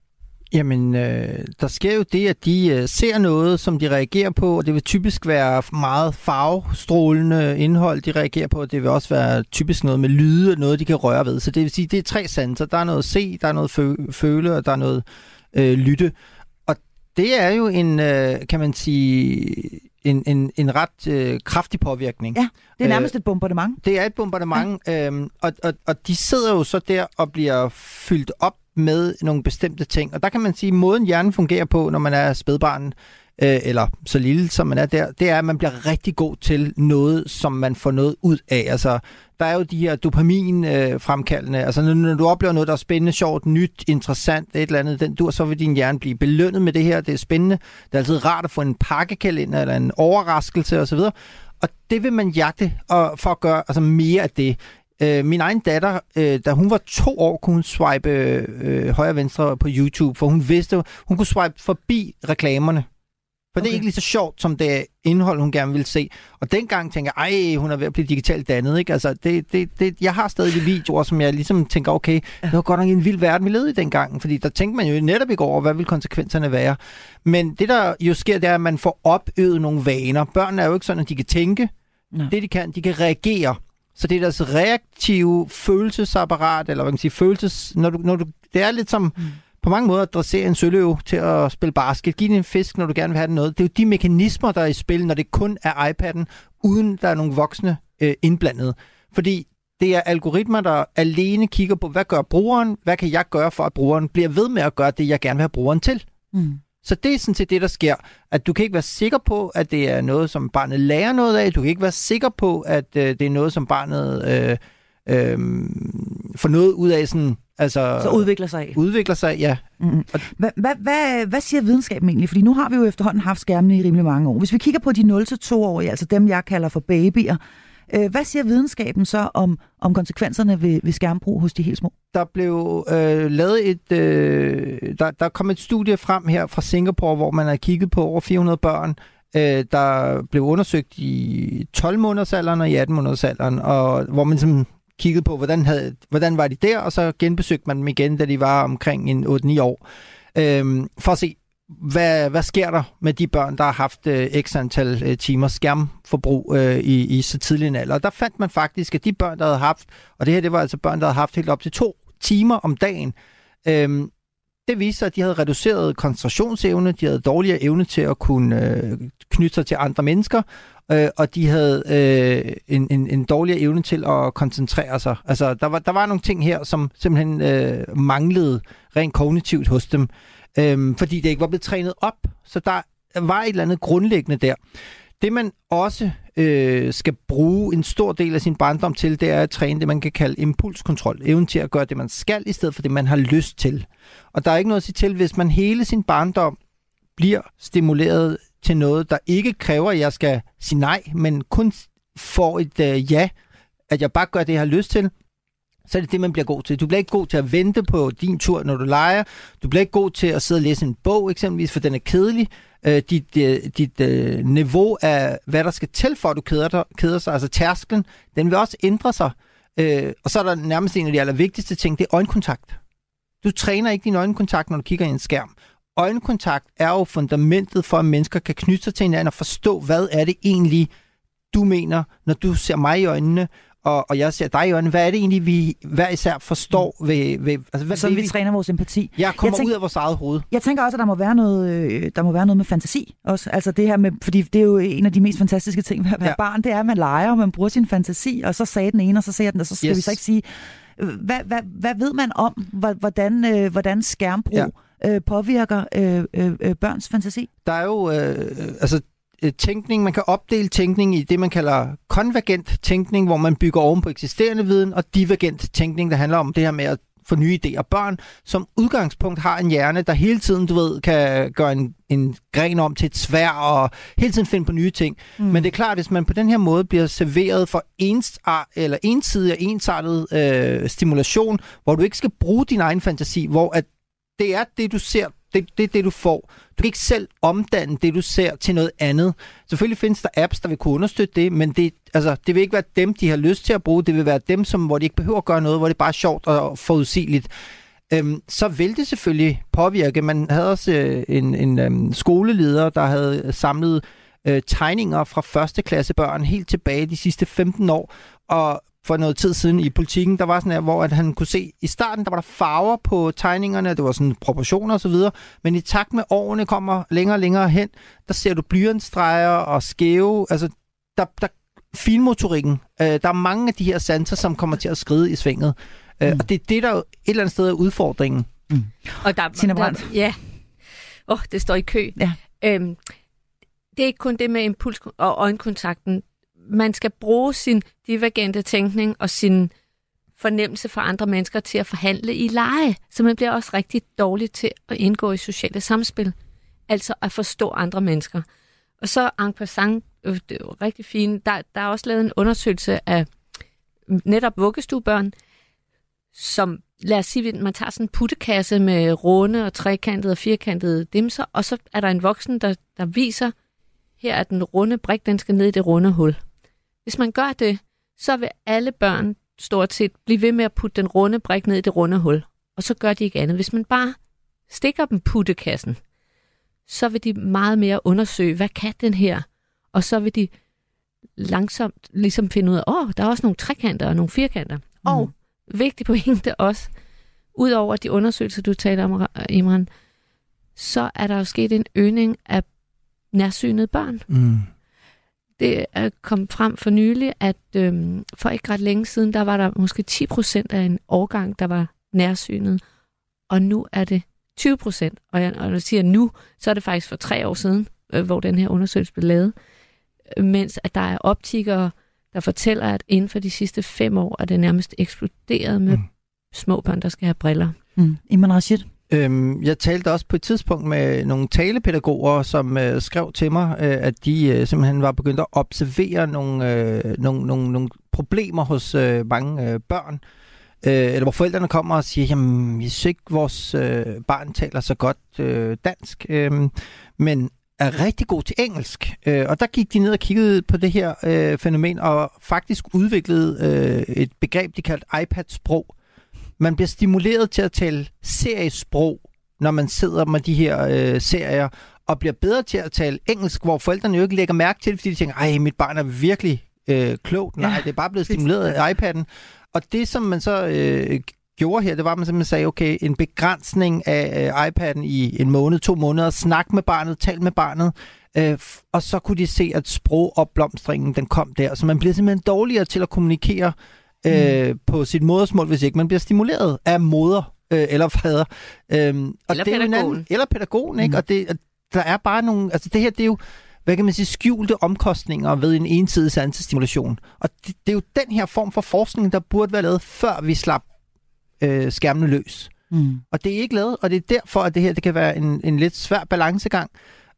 Jamen, øh, der sker jo det, at de øh, ser noget, som de reagerer på, og det vil typisk være meget farvestrålende indhold, de reagerer på. Det vil også være typisk noget med lyde og noget, de kan røre ved. Så det vil sige, det er tre sanser. Der er noget se, der er noget fø- føle, og der er noget øh, lytte. Det er jo en, øh, kan man sige, en, en, en ret øh, kraftig påvirkning. Ja, Det er nærmest et bombardement. Det er et bombardement, ja. øhm, og, og, og de sidder jo så der og bliver fyldt op med nogle bestemte ting. Og der kan man sige, at måden hjernen fungerer på, når man er spædbarn, øh, eller så lille som man er der, det er, at man bliver rigtig god til noget, som man får noget ud af. Altså, der er jo de her dopaminfremkaldende. Øh, altså når, når du oplever noget, der er spændende, sjovt, nyt, interessant, et eller andet, den dur, så vil din hjerne blive belønnet med det her, det er spændende. Det er altid rart at få en pakkekalender eller en overraskelse osv., og det vil man jagte og for at gøre altså mere af det. Øh, min egen datter, øh, da hun var to år, kunne hun swipe øh, øh højre og venstre på YouTube, for hun vidste, hun kunne swipe forbi reklamerne. For okay. det er ikke lige så sjovt, som det indhold, hun gerne vil se. Og dengang tænker jeg, ej, hun er ved at blive digitalt dannet. Ikke? Altså, det, det, det, jeg har stadig de videoer, som jeg ligesom tænker, okay, det var godt nok en vild verden, vi levede i dengang. Fordi der tænkte man jo netop i går, hvad vil konsekvenserne være. Men det, der jo sker, det er, at man får opøvet nogle vaner. Børn er jo ikke sådan, at de kan tænke. Nej. Det, de kan, de kan reagere. Så det er deres reaktive følelsesapparat, eller hvad kan man sige, følelses... Når du, når du, det er lidt som... Mm på mange måder at dressere en søløv til at spille basket. Giv den en fisk, når du gerne vil have den noget. Det er jo de mekanismer, der er i spil, når det kun er iPad'en, uden der er nogle voksne øh, indblandet. Fordi det er algoritmer, der alene kigger på, hvad gør brugeren, hvad kan jeg gøre for, at brugeren bliver ved med at gøre det, jeg gerne vil have brugeren til. Mm. Så det er sådan set det, der sker. At du kan ikke være sikker på, at det er noget, som barnet lærer noget af. Du kan ikke være sikker på, at øh, det er noget, som barnet øh, øh, får noget ud af. Sådan, altså, Så udvikler sig af. udvikler sig, ja. Mm. Hvad, hvad, hvad, hvad siger videnskaben egentlig? Fordi nu har vi jo efterhånden haft skærmene i rimelig mange år. Hvis vi kigger på de 0-2-årige, altså dem, jeg kalder for babyer, øh, hvad siger videnskaben så om, om konsekvenserne ved, ved skærmbrug hos de helt små? Der blev øh, lavet et... Øh, der, der kom et studie frem her fra Singapore, hvor man har kigget på over 400 børn, øh, der blev undersøgt i 12 måneders alderen og i 18 måneders alderen, og hvor man ligesom kiggede på, hvordan, havde, hvordan var de der, og så genbesøgte man dem igen, da de var omkring en 8-9 år, øh, for at se, hvad, hvad sker der med de børn, der har haft øh, x antal øh, timers skærmforbrug øh, i, i så tidlig en alder. Og der fandt man faktisk, at de børn, der havde haft, og det her det var altså børn, der havde haft helt op til to timer om dagen, øh, det viste sig, at de havde reduceret koncentrationsevne, de havde dårligere evne til at kunne øh, knytte sig til andre mennesker, øh, og de havde øh, en, en, en dårligere evne til at koncentrere sig. Altså, der var, der var nogle ting her, som simpelthen øh, manglede rent kognitivt hos dem, øh, fordi det ikke var blevet trænet op. Så der var et eller andet grundlæggende der. Det man også øh, skal bruge en stor del af sin barndom til, det er at træne det, man kan kalde impulskontrol. Evnen til at gøre det, man skal, i stedet for det, man har lyst til. Og der er ikke noget at sige til, hvis man hele sin barndom bliver stimuleret til noget, der ikke kræver, at jeg skal sige nej, men kun får et øh, ja, at jeg bare gør det, jeg har lyst til, så er det det, man bliver god til. Du bliver ikke god til at vente på din tur, når du leger. Du bliver ikke god til at sidde og læse en bog, eksempelvis, for den er kedelig. Øh, dit øh, dit øh, niveau af, hvad der skal til, for at du keder, dig, keder sig, altså tærsklen, den vil også ændre sig. Øh, og så er der nærmest en af de allervigtigste ting, det er øjenkontakt. Du træner ikke din øjenkontakt, når du kigger i en skærm. Øjenkontakt er jo fundamentet for, at mennesker kan knytte sig til hinanden og forstå, hvad er det egentlig, du mener, når du ser mig i øjnene, og, og jeg ser dig i øjnene. Hvad er det egentlig, vi hver især forstår ved... ved altså, hvad, Som vi, vi træner vores empati. Jeg kommer Jeg tænk- ud af vores eget hoved. Jeg tænker også, at der må være noget, øh, der må være noget med fantasi også. Altså det her med, fordi det er jo en af de mest fantastiske ting ved at være Ja. barn, det er, at man leger, og man bruger sin fantasi, og så sagde den ene, og så sagde den, og så skal Yes. vi så ikke sige, øh, hvad, hvad, hvad ved man om, hvor- hvordan, øh, hvordan skærmbrug ja. Øh, påvirker øh, øh, øh, børns fantasi? Der er jo øh, altså, øh, tænkning, man kan opdele tænkning i det, man kalder konvergent tænkning, hvor man bygger oven på eksisterende viden, og divergent tænkning, der handler om det her med at få nye idéer. Børn som udgangspunkt har en hjerne, der hele tiden, du ved, kan gøre en, en gren om til et svær og hele tiden finde på nye ting. Mm. Men det er klart, hvis man på den her måde bliver serveret for ens, eller ensidig og ensartet øh, stimulation, hvor du ikke skal bruge din egen fantasi, hvor at det er det, du ser, det, det er det, du får. Du kan ikke selv omdanne det, du ser, til noget andet. Selvfølgelig findes der apps, der vil kunne understøtte det, men det, altså, det vil ikke være dem, de har lyst til at bruge. Det vil være dem, som, hvor de ikke behøver at gøre noget, hvor det bare er sjovt og forudsigeligt. Øhm, så vil det selvfølgelig påvirke. Man havde også øh, en, en øhm, skoleleder, der havde samlet øh, tegninger fra første klasse børn helt tilbage de sidste 15 år, og for noget tid siden i politikken, der var sådan her, hvor at han kunne se, i starten der var der farver på tegningerne, det var sådan proportioner og så videre, men i takt med årene kommer længere og længere hen, der ser du blyantstreger og skæve, altså der, der finmotorikken, øh, der er mange af de her sanser, som kommer til at skride i svinget. Øh, Mm. og det er det, der jo et eller andet sted er udfordringen. Og der, Tina der, Brandt. ja. Åh, oh, det står i kø. Ja. Øhm, det er ikke kun det med impuls og øjenkontakten. Man skal bruge sin divergente tænkning og sin fornemmelse for andre mennesker til at forhandle i leje. Så man bliver også rigtig dårlig til at indgå i sociale samspil. Altså at forstå andre mennesker. Og så en passant, øh, det er jo rigtig fint, der, der er også lavet en undersøgelse af netop vuggestuebørn, som, lad os sige, man tager sådan en puttekasse med runde og trekantede og firkantede dimser, og så er der en voksen, der, der viser, her er den runde brik, den skal ned i det runde hul. Hvis man gør det, så vil alle børn stort set blive ved med at putte den runde brik ned i det runde hul, og så gør de ikke andet. Hvis man bare stikker dem puttekassen, så vil de meget mere undersøge, hvad kan den her? Og så vil de langsomt ligesom finde ud af, åh, oh, der er også nogle trekanter og nogle firkanter. Mm. Og vigtig pointe også, udover de undersøgelser, du taler om, Imran, så er der jo sket en øgning af nærsynede børn. Mm. Det er kommet frem for nylig, at øhm, for ikke ret længe siden, der var der måske 10 procent af en årgang, der var nærsynet, og nu er det 20 procent. Og, jeg, og når jeg siger nu, så er det faktisk for tre år siden, øh, hvor den her undersøgelse blev lavet, mens at der er optikere, der fortæller, at inden for de sidste fem år er det nærmest eksploderet med mm. små børn, der skal have briller. Mm. Iman Rashid? Øhm, jeg talte også på et tidspunkt med nogle talepædagoger, som øh, skrev til mig, øh, at de øh, simpelthen var begyndt at observere nogle, øh, nogle, nogle, nogle problemer hos øh, mange øh, børn. Øh, eller hvor forældrene kommer og siger, jamen, jeg synes ikke, vores øh, barn taler så godt øh, dansk, øh, men er rigtig god til engelsk. Øh, og der gik de ned og kiggede på det her øh, fænomen, og faktisk udviklede øh, et begreb, de kaldte iPad-sprog. Man bliver stimuleret til at tale seriesprog, når man sidder med de her øh, serier, og bliver bedre til at tale engelsk, hvor forældrene jo ikke lægger mærke til det, fordi de tænker, ej, mit barn er virkelig øh, klogt. Nej, Ja, det er bare blevet stimuleret af iPad'en. Og det, som man så øh, gjorde her, det var, at man simpelthen sagde, okay, en begrænsning af øh, iPad'en i en måned, to måneder, snak med barnet, tal med barnet, øh, og så kunne de se, at sprogopblomstringen, den kom der. Så man bliver simpelthen dårligere til at kommunikere øh, på sit modersmål, hvis ikke man bliver stimuleret af moder øh, eller fader. Øhm, og Eller det er pædagogen. eller pædagogen, ikke? Mm. Og det, og der er bare nogle... Altså det her, det er jo hvad kan man sige, skjulte omkostninger ved en ensidig sansestimulation. Og det, det er jo den her form for forskning, der burde være lavet, før vi slap øh, skærmene løs. Mm. Og det er ikke lavet, og det er derfor, at det her det kan være en, en lidt svær balancegang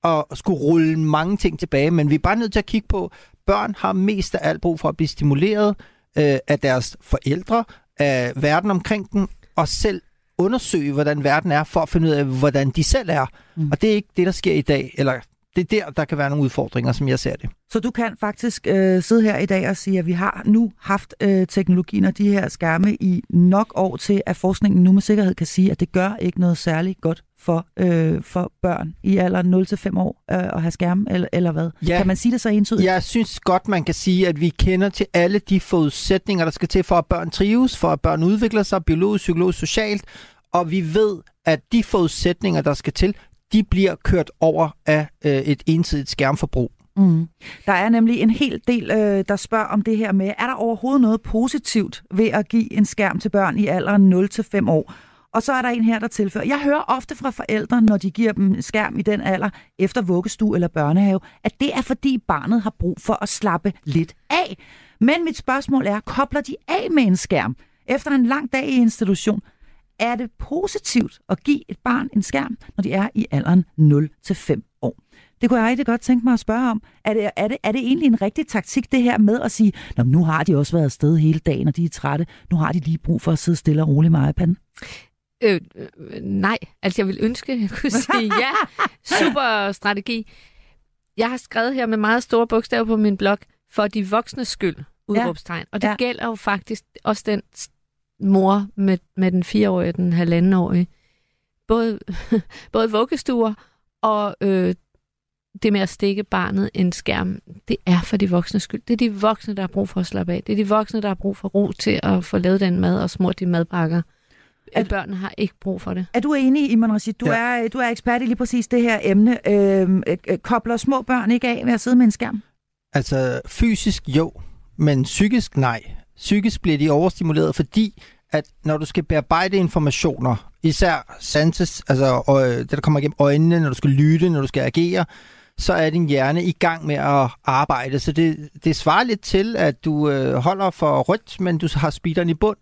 at skulle rulle mange ting tilbage. Men vi er bare nødt til at kigge på, børn har mest af alt brug for at blive stimuleret øh, af deres forældre, af verden omkring dem, og selv undersøge, hvordan verden er, for at finde ud af, hvordan de selv er. Mm. Og det er ikke det, der sker i dag, eller det er der, der kan være nogle udfordringer, som jeg ser det. Så du kan faktisk øh, sidde her i dag og sige, at vi har nu haft øh, teknologien og de her skærme i nok år til, at forskningen nu med sikkerhed kan sige, at det gør ikke noget særligt godt for, øh, for børn i alderen 0-5 år øh, at have skærme, eller, eller hvad? Ja. Kan man sige det så entydigt? Jeg synes godt, man kan sige, at vi kender til alle de forudsætninger, der skal til for, at børn trives, for at børn udvikler sig biologisk, psykologisk, socialt, og vi ved, at de forudsætninger, der skal til, de bliver kørt over af øh, et ensidigt skærmforbrug. Mm. Der er nemlig en hel del, øh, der spørger om det her med, er der overhovedet noget positivt ved at give en skærm til børn i alderen 0-5 år? Og så er der en her, der tilføjer, Jeg hører ofte fra forældre, når de giver dem skærm i den alder, efter vuggestue eller børnehave, at det er fordi barnet har brug for at slappe lidt af. Men mit spørgsmål er, kobler de af med en skærm efter en lang dag i institution? Er det positivt at give et barn en skærm, når de er i alderen 0-5 år? Det kunne jeg rigtig godt tænke mig at spørge om. Er det, er det, er det egentlig en rigtig taktik, det her med at sige, Nå, nu har de også været afsted hele dagen, og de er trætte. Nu har de lige brug for at sidde stille og roligt med iPad'en? Øh, øh, nej, altså jeg vil ønske, at jeg kunne sige ja. Super strategi. Jeg har skrevet her med meget store bogstaver på min blog, for de voksne skyld, udråbstegn. Og det Ja. gælder jo faktisk også den mor med, med den fireårige og den halvandenårige. Både, både vuggestuer og øh, det med at stikke barnet en skærm, det er for de voksne skyld. Det er de voksne, der har brug for at slappe af. Det er de voksne, der har brug for ro til at få lavet den mad og smurt de madpakker. Er- At børnene har ikke brug for det. Er du enig, Iman Rashid? Du, Ja. er, du er ekspert i lige præcis det her emne. Øhm, øh, øh, kobler små børn ikke af ved at sidde med en skærm? Altså fysisk jo, men psykisk nej. Psykisk bliver de overstimuleret, fordi at når du skal bearbejde informationer, især sanses, altså øh, det der kommer igennem øjnene, når du skal lytte, når du skal agere, så er din hjerne i gang med at arbejde. Så det, det svarer lidt til, at du øh, holder for rødt, men du har speederen i bund.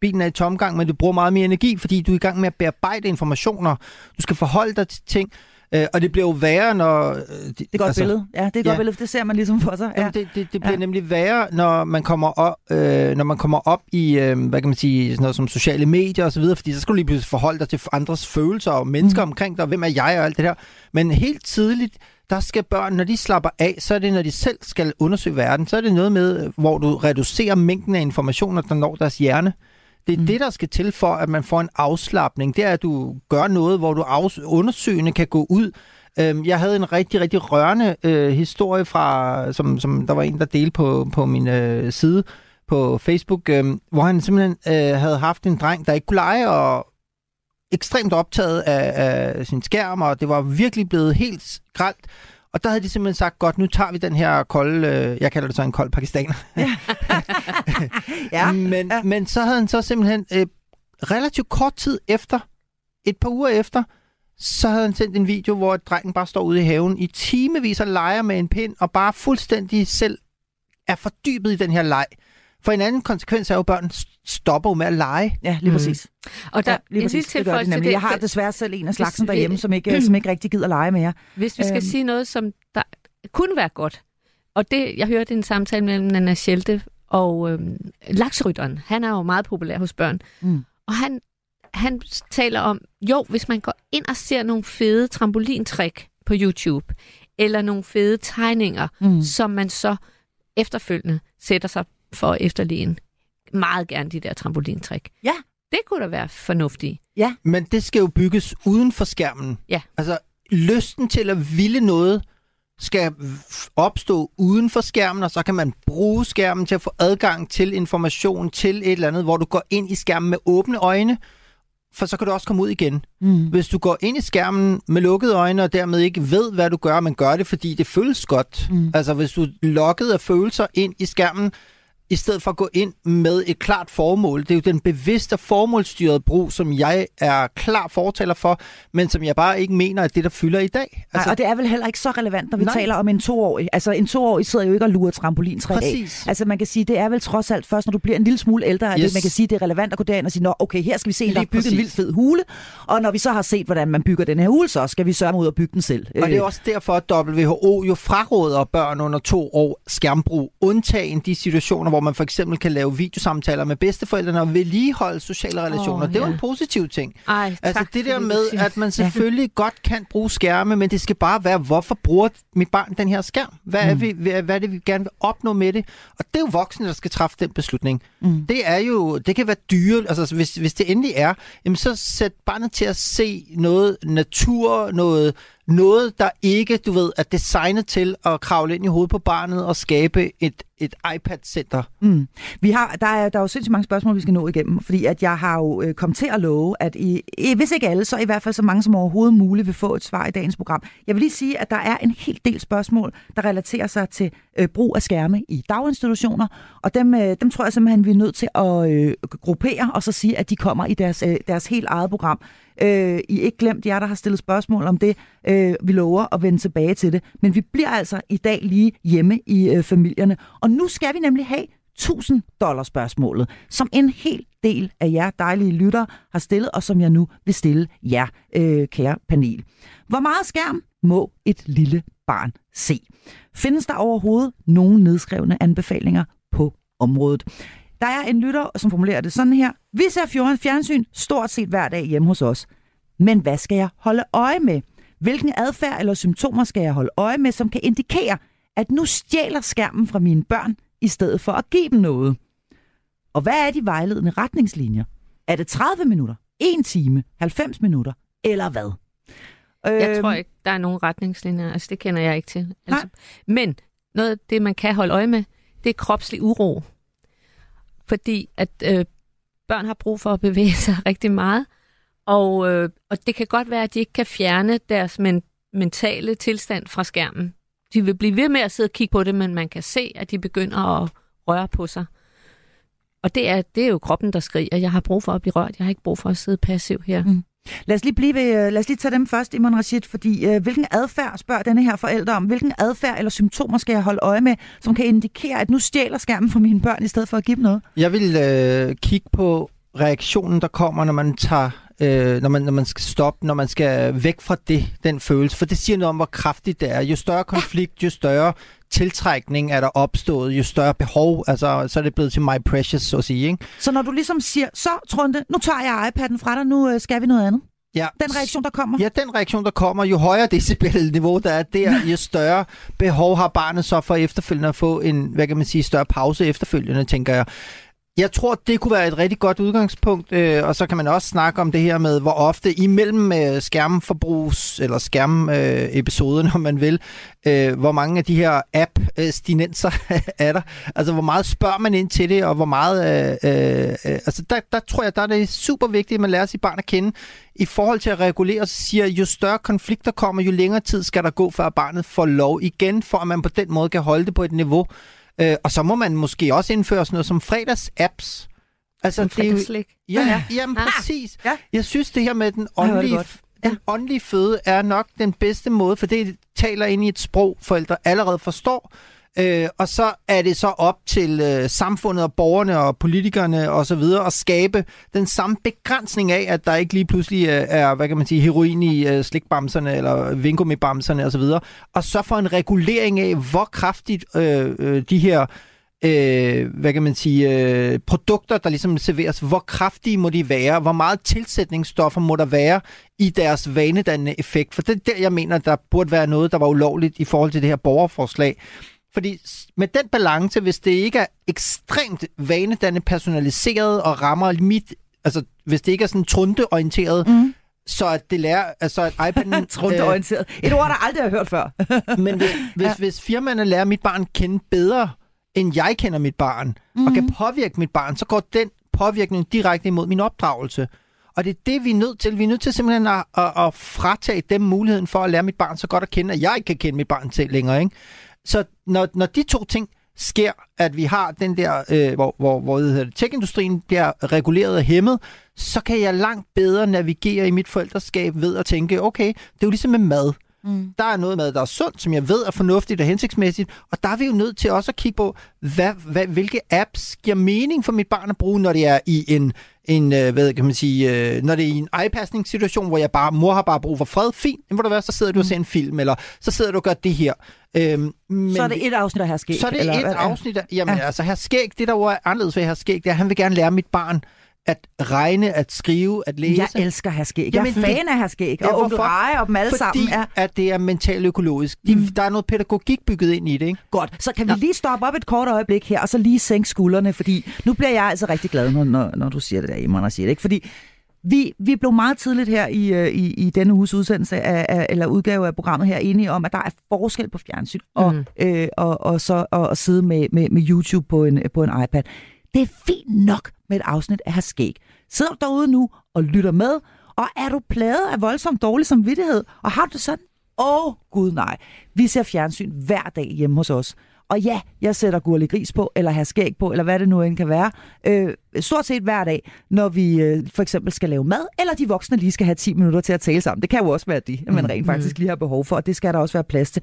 Bilen er i tomgang, men du bruger meget mere energi, fordi du er i gang med at bearbejde informationer. Du skal forholde dig til ting, øh, og det bliver jo værre, når... Øh, de, Det er godt altså, billede. Ja, det er et ja. godt billede, det ser man ligesom for sig. Ja. Jamen, det, det, det bliver Ja. nemlig værre, når man kommer op, øh, når man kommer op i, øh, hvad kan man sige, sådan noget som sociale medier og så videre, fordi så skal du lige pludselig forholde dig til andres følelser og mennesker mm. omkring dig, og hvem er jeg og alt det der. Men helt tidligt, der skal børn, når de slapper af, så er det, når de selv skal undersøge verden, så er det noget med, hvor du reducerer mængden af informationer, der når deres hjerne. Det er Mm. det, der skal til for, at man får en afslappning. Det er, at du gør noget, hvor du afs- undersøgende kan gå ud. Øhm, jeg havde en rigtig, rigtig rørende øh, historie fra, som, som der var en, der delte på, på min øh, side på Facebook, øh, hvor han simpelthen øh, havde haft en dreng, der ikke kunne lege, og ekstremt optaget af, af sin skærm, og det var virkelig blevet helt gralt. Og der havde de simpelthen sagt, godt, nu tager vi den her kolde, øh, jeg kalder det så en kold pakistaner. ja. Men, ja. ja. men så havde han så simpelthen øh, relativt kort tid efter, et par uger efter, så havde han sendt en video, hvor drengen bare står ude i haven i timevis og leger med en pind, og bare fuldstændig selv er fordybet i den her leg. For en anden konsekvens er jo, at børn stopper jo med at lege. Ja, lige Mm. præcis. Og der Ja, lige præcis. Det gør det nemlig. det, Jeg har desværre selv en af slagsen derhjemme, som ikke, som ikke rigtig gider lege mere. Hvis vi skal Øhm. sige noget, som der kunne være godt, og det, jeg hørte en samtale mellem Nana Schelte og øhm, lakserytteren. Han er jo meget populær hos børn. Mm. Og han, han taler om, jo, hvis man går ind og ser nogle fede trampolintrik på YouTube, eller nogle fede tegninger, Mm. som man så efterfølgende sætter sig for at efterligne. Meget gerne de der trampolintrik. Ja. Det kunne da være fornuftigt. Men det skal jo bygges uden for skærmen. Ja. Altså, lysten til at ville noget skal opstå uden for skærmen, og så kan man bruge skærmen til at få adgang til information til et eller andet, hvor du går ind i skærmen med åbne øjne, for så kan du også komme ud igen. Mm. Hvis du går ind i skærmen med lukkede øjne, og dermed ikke ved, hvad du gør, men gør det, fordi det føles godt. Mm. Altså, hvis du er lukket af følelser ind i skærmen, i stedet for at gå ind med et klart formål. Det er jo den bevidste formålsstyrede brug, som jeg er klar fortaler for, men som jeg bare ikke mener, at det, der fylder i dag. Altså, og det er vel heller ikke så relevant, når vi Nej. taler om en toårig. Altså, en toårig sidder jo ikke og lurer trampolintræk af. præcis. Altså, man kan sige, det er vel trods alt først, når du bliver en lille smule ældre, at Yes. det, man kan sige, det er relevant at gå derind og sige, Nå, okay, her skal vi se, en, der Lige bygget en vild fed hule, og når vi så har set, hvordan man bygger den her hule, så skal vi sørge mod at bygge den selv. Og det er også derfor, at WHO jo fraråder børn under to år skærmbrug, undtagen de situationer, hvor hvor man for eksempel kan lave videosamtaler med bedsteforældrene og vedligeholde sociale relationer. Åh, det er jo ja. en positiv ting. Ej, Altså tak det for der med, at man selvfølgelig ja. godt kan bruge skærme, men det skal bare være, hvorfor bruger mit barn den her skærm? Hvad er, Mm. vi, hvad hvad er det, vi gerne vil opnå med det? Og det er jo voksne, der skal træffe den beslutning. Mm. Det er jo, det kan være dyre, altså hvis, hvis det endelig er, jamen så sæt barnet til at se noget natur, noget, noget, der ikke, du ved, er designet til at kravle ind i hovedet på barnet og skabe et, et iPad-center. Mm. Vi har, der, er, der er jo sindssygt mange spørgsmål, vi skal nå igennem, fordi at jeg har jo øh, kommet til at love, at i, i, hvis ikke alle, så i hvert fald så mange som overhovedet muligt vil få et svar i dagens program. Jeg vil lige sige, at der er en hel del spørgsmål, der relaterer sig til øh, brug af skærme i daginstitutioner, og dem, øh, dem tror jeg simpelthen, vi er nødt til at øh, gruppere, og så sige, at de kommer i deres, øh, deres helt eget program. Øh, I ikke glemt jer, der har stillet spørgsmål om det. Øh, vi lover at vende tilbage til det. Men vi bliver altså i dag lige hjemme i øh, familierne. Og nu skal vi nemlig have 1000 dollars spørgsmålet, som en hel del af jer dejlige lyttere har stillet, og som jeg nu vil stille jer, øh, kære panel. Hvor meget skærm må et lille barn se? Findes der overhovedet nogen nedskrevne anbefalinger på området? Der er en lytter, som formulerer det sådan her. Vi ser fjorden- fjernsyn stort set hver dag hjemme hos os. Men hvad skal jeg holde øje med? Hvilken adfærd eller symptomer skal jeg holde øje med, som kan indikere, at nu stjæler skærmen fra mine børn, i stedet for at give dem noget? Og hvad er de vejledende retningslinjer? Er det 30 minutter, 1 time, 90 minutter, eller hvad? Jeg Øhm, tror ikke, der er nogen retningslinjer. Altså, det kender jeg ikke til. Altså, men noget af det, man kan holde øje med, det er kropslig uro. Fordi at øh, børn har brug for at bevæge sig rigtig meget. Og, øh, og det kan godt være, at de ikke kan fjerne deres men, mentale tilstand fra skærmen. De vil blive ved med at sidde og kigge på det, men man kan se, at de begynder at røre på sig. Og det er, det er jo kroppen, der skriger. Jeg har brug for at blive rørt. Jeg har ikke brug for at sidde passiv her. Mm. Lad os lige, blive ved, øh, lad os lige tage dem først, Imran Rashid, fordi øh, hvilken adfærd, spørger denne her forældre om, hvilken adfærd eller symptomer skal jeg holde øje med, som kan indikere, at nu stjæler skærmen fra mine børn, i stedet for at give dem noget? Jeg vil øh, kigge på reaktionen, der kommer, når man tager øh, når, man, når man skal stoppe, når man skal væk fra det, den følelse. For det siger noget om, hvor kraftigt det er. Jo større konflikt, jo større tiltrækning er der opstået, jo større behov, altså så er det blevet til my precious, så at sige. Ikke? Så når du ligesom siger, så Trunde, nu tager jeg iPad'en fra dig, nu øh, skal vi noget andet. Ja. Den reaktion, der kommer. Ja, den reaktion, der kommer, jo højere decibelniveau der er der, jo større behov har barnet så for efterfølgende at få en, hvad kan man sige, større pause efterfølgende, tænker jeg. Jeg tror, det kunne være et rigtig godt udgangspunkt, øh, og så kan man også snakke om det her med, hvor ofte imellem øh, skærmforbrugs, eller skærmepisoderne, om man vil, øh, hvor mange af de her app-stinenser er der. Altså, hvor meget spørger man ind til det, og hvor meget... Øh, øh, øh altså, der, der tror jeg, der er det super vigtigt, at man lærer sit barn at kende, i forhold til at regulere, så siger, jo større konflikter kommer, jo længere tid skal der gå, før barnet får lov igen, for at man på den måde kan holde det på et niveau, Øh, og så må man måske også indføre sådan noget som fredags-apps. Altså, Som det ja, ja, jamen Ah. præcis. Ja. Jeg synes, det her med den åndelige, godt. den åndelige føde er nok den bedste måde, for det taler ind i et sprog, forældre allerede forstår. Øh, og så er det så op til øh, samfundet og borgerne og politikerne og så videre at skabe den samme begrænsning af, at der ikke lige pludselig øh, er, hvad kan man sige, heroin i øh, slikbamserne eller vingummibamserne og så videre. Og så for en regulering af, hvor kraftigt øh, øh, de her øh, hvad kan man sige, øh, produkter, der ligesom serveres, hvor kraftige må de være, hvor meget tilsætningsstoffer må der være i deres vanedannende effekt. For det er der, jeg mener, der burde være noget, der var ulovligt i forhold til det her borgerforslag. Fordi med den balance, hvis det ikke er ekstremt vanedannende personaliseret og rammer mit, altså hvis det ikke er sådan trundeorienteret, Mm. så at det lærer, altså at iPad'en... Trundeorienteret. Et ord, der aldrig har hørt før. men hvis, hvis, ja. hvis firmaerne lærer mit barn kende bedre, end jeg kender mit barn, mm-hmm. og kan påvirke mit barn, så går den påvirkning direkte imod min opdragelse. Og det er det, vi er nødt til. Vi er nødt til simpelthen at, at, at fratage dem muligheden for at lære mit barn så godt at kende, at jeg ikke kan kende mit barn til længere. Ikke? Så når, når de to ting sker, at vi har den der, øh, hvor, hvor, hvor hedder det, tech-industrien bliver reguleret og hæmmet, så kan jeg langt bedre navigere i mit forældreskab ved at tænke, okay, det er jo ligesom med mad. Mm. Der er noget mad, der er sundt, som jeg ved er fornuftigt og hensigtsmæssigt. Og der er vi jo nødt til også at kigge på, hvad, hvad, hvilke apps giver mening for mit barn at bruge, når det er i en, en øh, hvad kan man sige, øh, når det er i en eye-passning-situation, hvor jeg bare, mor har bare brug for fred. Fint, hvor det være, så sidder du og ser en film, eller så sidder du og gør det her. Øhm, men Så er det et afsnit af her skæg? så er det eller et hvad? afsnit af, jamen Ja. altså her skæg, det der er anderledes ved her skæg, det er, at han vil gerne lære mit barn at regne, at skrive, at læse. Jeg elsker her skæg. Jeg er fan af her skæg. Ja, Og onkel? Reje og dem alle fordi sammen er at det er mentalt økologisk. De, Mm. Der er noget pædagogik bygget ind i det, ikke? Godt, så kan vi lige stoppe op et kort øjeblik her, og så lige sænke skuldrene, fordi nu bliver jeg altså rigtig glad, når, når, når du siger det der, Imran, og siger det, ikke? Fordi vi, vi blev meget tidligt her i, øh, i, i denne uges udsendelse af, af, eller udgave af programmet her enige om, at der er forskel på fjernsyn og, Mm. øh, og, og så og, at sidde med, med, med YouTube på en, på en iPad. Det er fint nok med et afsnit af her skæg. Sidder du derude nu og lytter med, og er du plaget af voldsomt dårlig samvittighed, og har du det sådan, åh oh, gud nej, vi ser fjernsyn hver dag hjemme hos os. Og ja, jeg sætter gurlig gris på, eller har skæg på, eller hvad det nu end kan være. Øh, stort set hver dag, når vi øh, for eksempel skal lave mad, eller de voksne lige skal have 10 minutter til at tale sammen. Det kan jo også være de, at man rent faktisk lige har behov for, og det skal der også være plads til.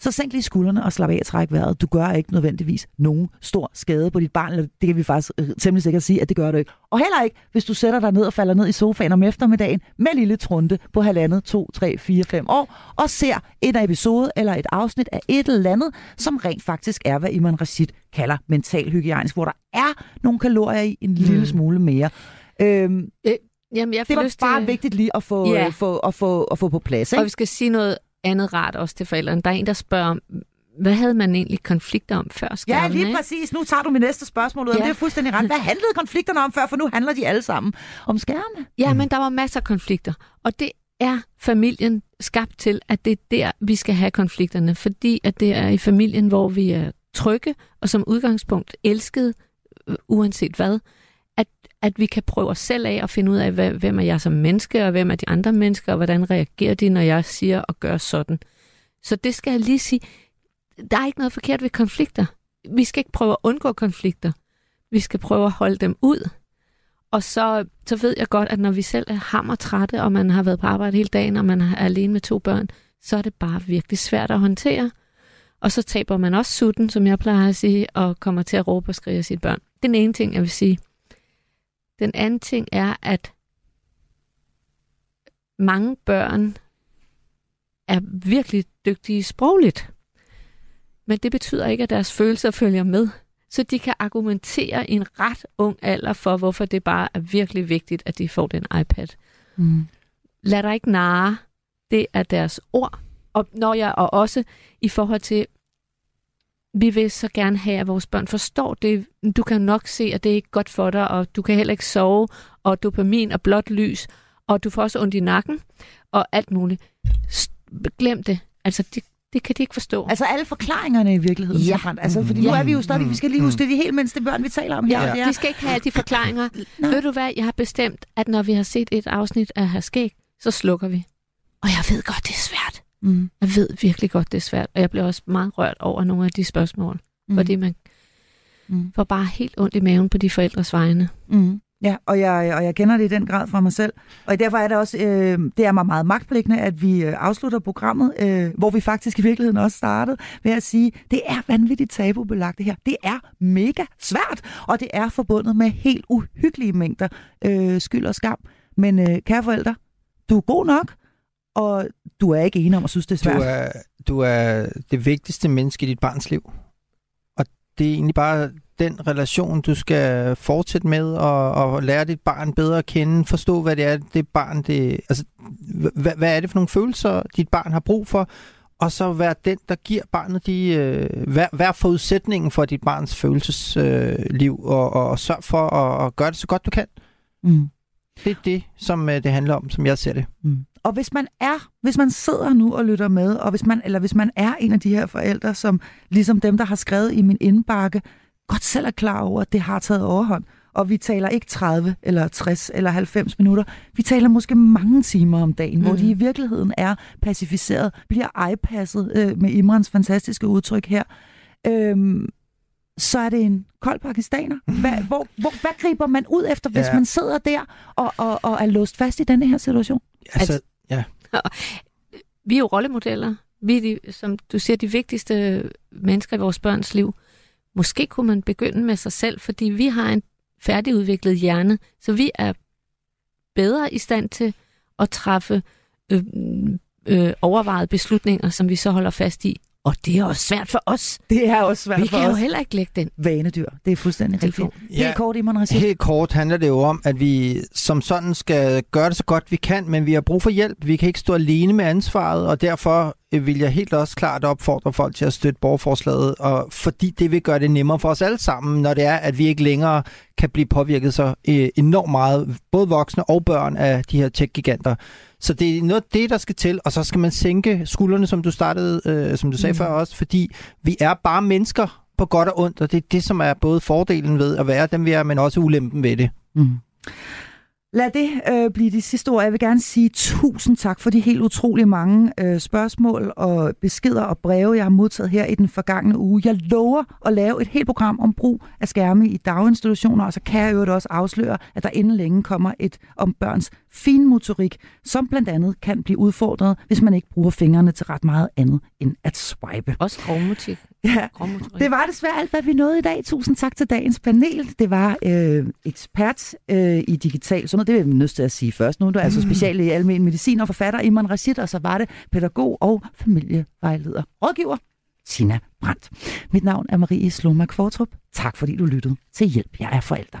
Så sænk lige skuldrene og slap af og træk vejret. Du gør ikke nødvendigvis nogen stor skade på dit barn, eller det kan vi faktisk øh, temmelig sikkert sige, at det gør du ikke. Og heller ikke, hvis du sætter dig ned og falder ned i sofaen om eftermiddagen med lille trunte på halvandet, to, tre, fire, fem år, og ser en episode eller et afsnit af et eller andet, som rent faktisk er, hvad Iman Rashid kalder mental hygiejnisk, hvor der er nogle kalorier i en lille smule mere. Øhm, Jamen, jeg får det var lyst bare til... vigtigt lige at få, Ja. øh, få, at få, at få på plads. Og Ikke? vi skal sige noget andet rart også til forældrene. Der er en, der spørger om, hvad havde man egentlig konflikter om før Ja, skærmen? lige ikke? præcis. Nu tager du mit næste spørgsmål ud. Ja. Ja. Det er fuldstændig ret. Hvad handlede konflikterne om før? For nu handler de alle sammen om skærme. Ja, men der var masser af konflikter. Og det er familien skabt til, at det er der, vi skal have konflikterne. Fordi at det er i familien, hvor vi er trygge, og som udgangspunkt elskede, øh, uanset hvad, at, vi kan prøve os selv af og finde ud af, hvem er jeg som menneske, og hvem er de andre mennesker, og hvordan reagerer de, når jeg siger og gør sådan. Så det skal jeg lige sige. Der er ikke noget forkert ved konflikter. Vi skal ikke prøve at undgå konflikter. Vi skal prøve at holde dem ud. Og så, så ved jeg godt, at når vi selv er hammertrætte, og man har været på arbejde hele dagen, og man er alene med to børn, så er det bare virkelig svært at håndtere. Og så taber man også sutten, som jeg plejer at sige, og kommer til at råbe og skrige af sine børn. Den ene ting, jeg vil sige. Den anden ting er, at mange børn er virkelig dygtige sprogligt. Men det betyder ikke, at deres følelser følger med. Så de kan argumentere i en ret ung alder for, hvorfor det bare er virkelig vigtigt, at de får den iPad. Mm. Lad dig ikke narre. Det er deres ord. Og, når jeg, og også i forhold til, vi vil så gerne have, at vores børn forstår det. Du kan nok se, at det er ikke godt for dig, og du kan heller ikke sove, og dopamin og blåt lys, og du får også ondt i nakken, og alt muligt. Glem det. Altså, det, det kan de ikke forstå. Altså alle forklaringerne i virkeligheden. Ja. Altså, fordi nu Ja. er vi jo stadig, vi skal lige huske, det er de helt mindste børn, vi taler om her. Ja, er- de skal ikke have alle de forklaringer. Nå. Ved du hvad, jeg har bestemt, at når vi har set et afsnit af Her Skæg, så slukker vi. Og jeg ved godt, det er svært. Mm. Jeg ved virkelig godt, det er svært. Og jeg bliver også meget rørt over nogle af de spørgsmål. Mm. Fordi man Mm. får bare helt ondt i maven på de forældres vegne. Mm. Ja, og jeg, og jeg kender det i den grad fra mig selv. Og derfor er det også, øh, det er mig meget magtpligtende, at vi øh, afslutter programmet, øh, hvor vi faktisk i virkeligheden også startede, ved at sige, det er vanvittigt tabubelagt det her. Det er mega svært, og det er forbundet med helt uhyggelige mængder øh, skyld og skam. Men øh, kære forældre, du er god nok, og du er ikke enig om at synes, det er Du svært. er, du er det vigtigste menneske i dit barns liv. Og det er egentlig bare den relation, du skal fortsætte med, og, og lære dit barn bedre at kende, forstå, hvad det er, det barn, det, altså, hvad, hvad er det for nogle følelser, dit barn har brug for, og så være den, der giver barnet de, øh, hver, hver forudsætningen for dit barns følelsesliv, øh, og, og, og sørg for at, at gøre det så godt du kan. Mm. Det er det, som øh, det handler om, som jeg ser det. Mm. Og hvis man er, hvis man sidder nu og lytter med, og hvis man, eller hvis man er en af de her forældre, som ligesom dem, der har skrevet i min indbakke, godt selv er klar over, at det har taget overhånd, og vi taler ikke 30 eller 60 eller 90 minutter, vi taler måske mange timer om dagen, mm. hvor de i virkeligheden er pacificeret, bliver iPasset øh, med Imrans fantastiske udtryk her. Øhm, så er det en kold pakistaner. Hvad, hvor, hvor, hvad griber man ud efter, hvis Ja. man sidder der og, og, og er låst fast i denne her situation? Altså, Altså- ja. vi er jo rollemodeller. Vi er, de, som du siger, de vigtigste mennesker i vores børns liv. Måske kunne man begynde med sig selv, fordi vi har en færdigudviklet hjerne, så vi er bedre i stand til at træffe øh, øh, overvejede beslutninger, som vi så holder fast i. Og det er også svært for os. Det er også svært vi for kan os. jo heller ikke lægge den. Vanedyr. Det er fuldstændig rigtigt. Helt Ja. kort, Iman Rashid. Helt kort handler det jo om, at vi som sådan skal gøre det så godt vi kan, men vi har brug for hjælp. Vi kan ikke stå alene med ansvaret, og derfor vil jeg helt også klart opfordre folk til at støtte borgerforslaget, og fordi det vil gøre det nemmere for os alle sammen, når det er, at vi ikke længere kan blive påvirket så øh, enormt meget, både voksne og børn af de her tech-giganter. Så det er noget det, der skal til, og så skal man sænke skuldrene, som du startede, øh, som du sagde Mm. før også, fordi vi er bare mennesker på godt og ondt, og det er det, som er både fordelen ved at være dem, vi er, men også ulempen ved det. Mm. Lad det øh, blive de sidste ord. Jeg vil gerne sige tusind tak for de helt utrolig mange øh, spørgsmål og beskeder og breve, jeg har modtaget her i den forgangne uge. Jeg lover at lave et helt program om brug af skærme i daginstitutioner, og så kan jeg jo også afsløre, at der inden længe kommer et om børns finmotorik, som blandt andet kan blive udfordret, hvis man ikke bruger fingrene til ret meget andet end at swipe. Også grovmotik. Ja, det var desværre alt, hvad vi nåede i dag. Tusind tak til dagens panel. Det var øh, ekspert øh, i digital sundhed. Det er vi nødt til at sige først. Nu er du altså special i almen medicin og forfatter Iman Rashid, og så var det pædagog og familievejleder. Rådgiver Tina Brandt. Mit navn er Marie Slomak Fortrup. Tak fordi du lyttede til Hjælp, jeg er forælder.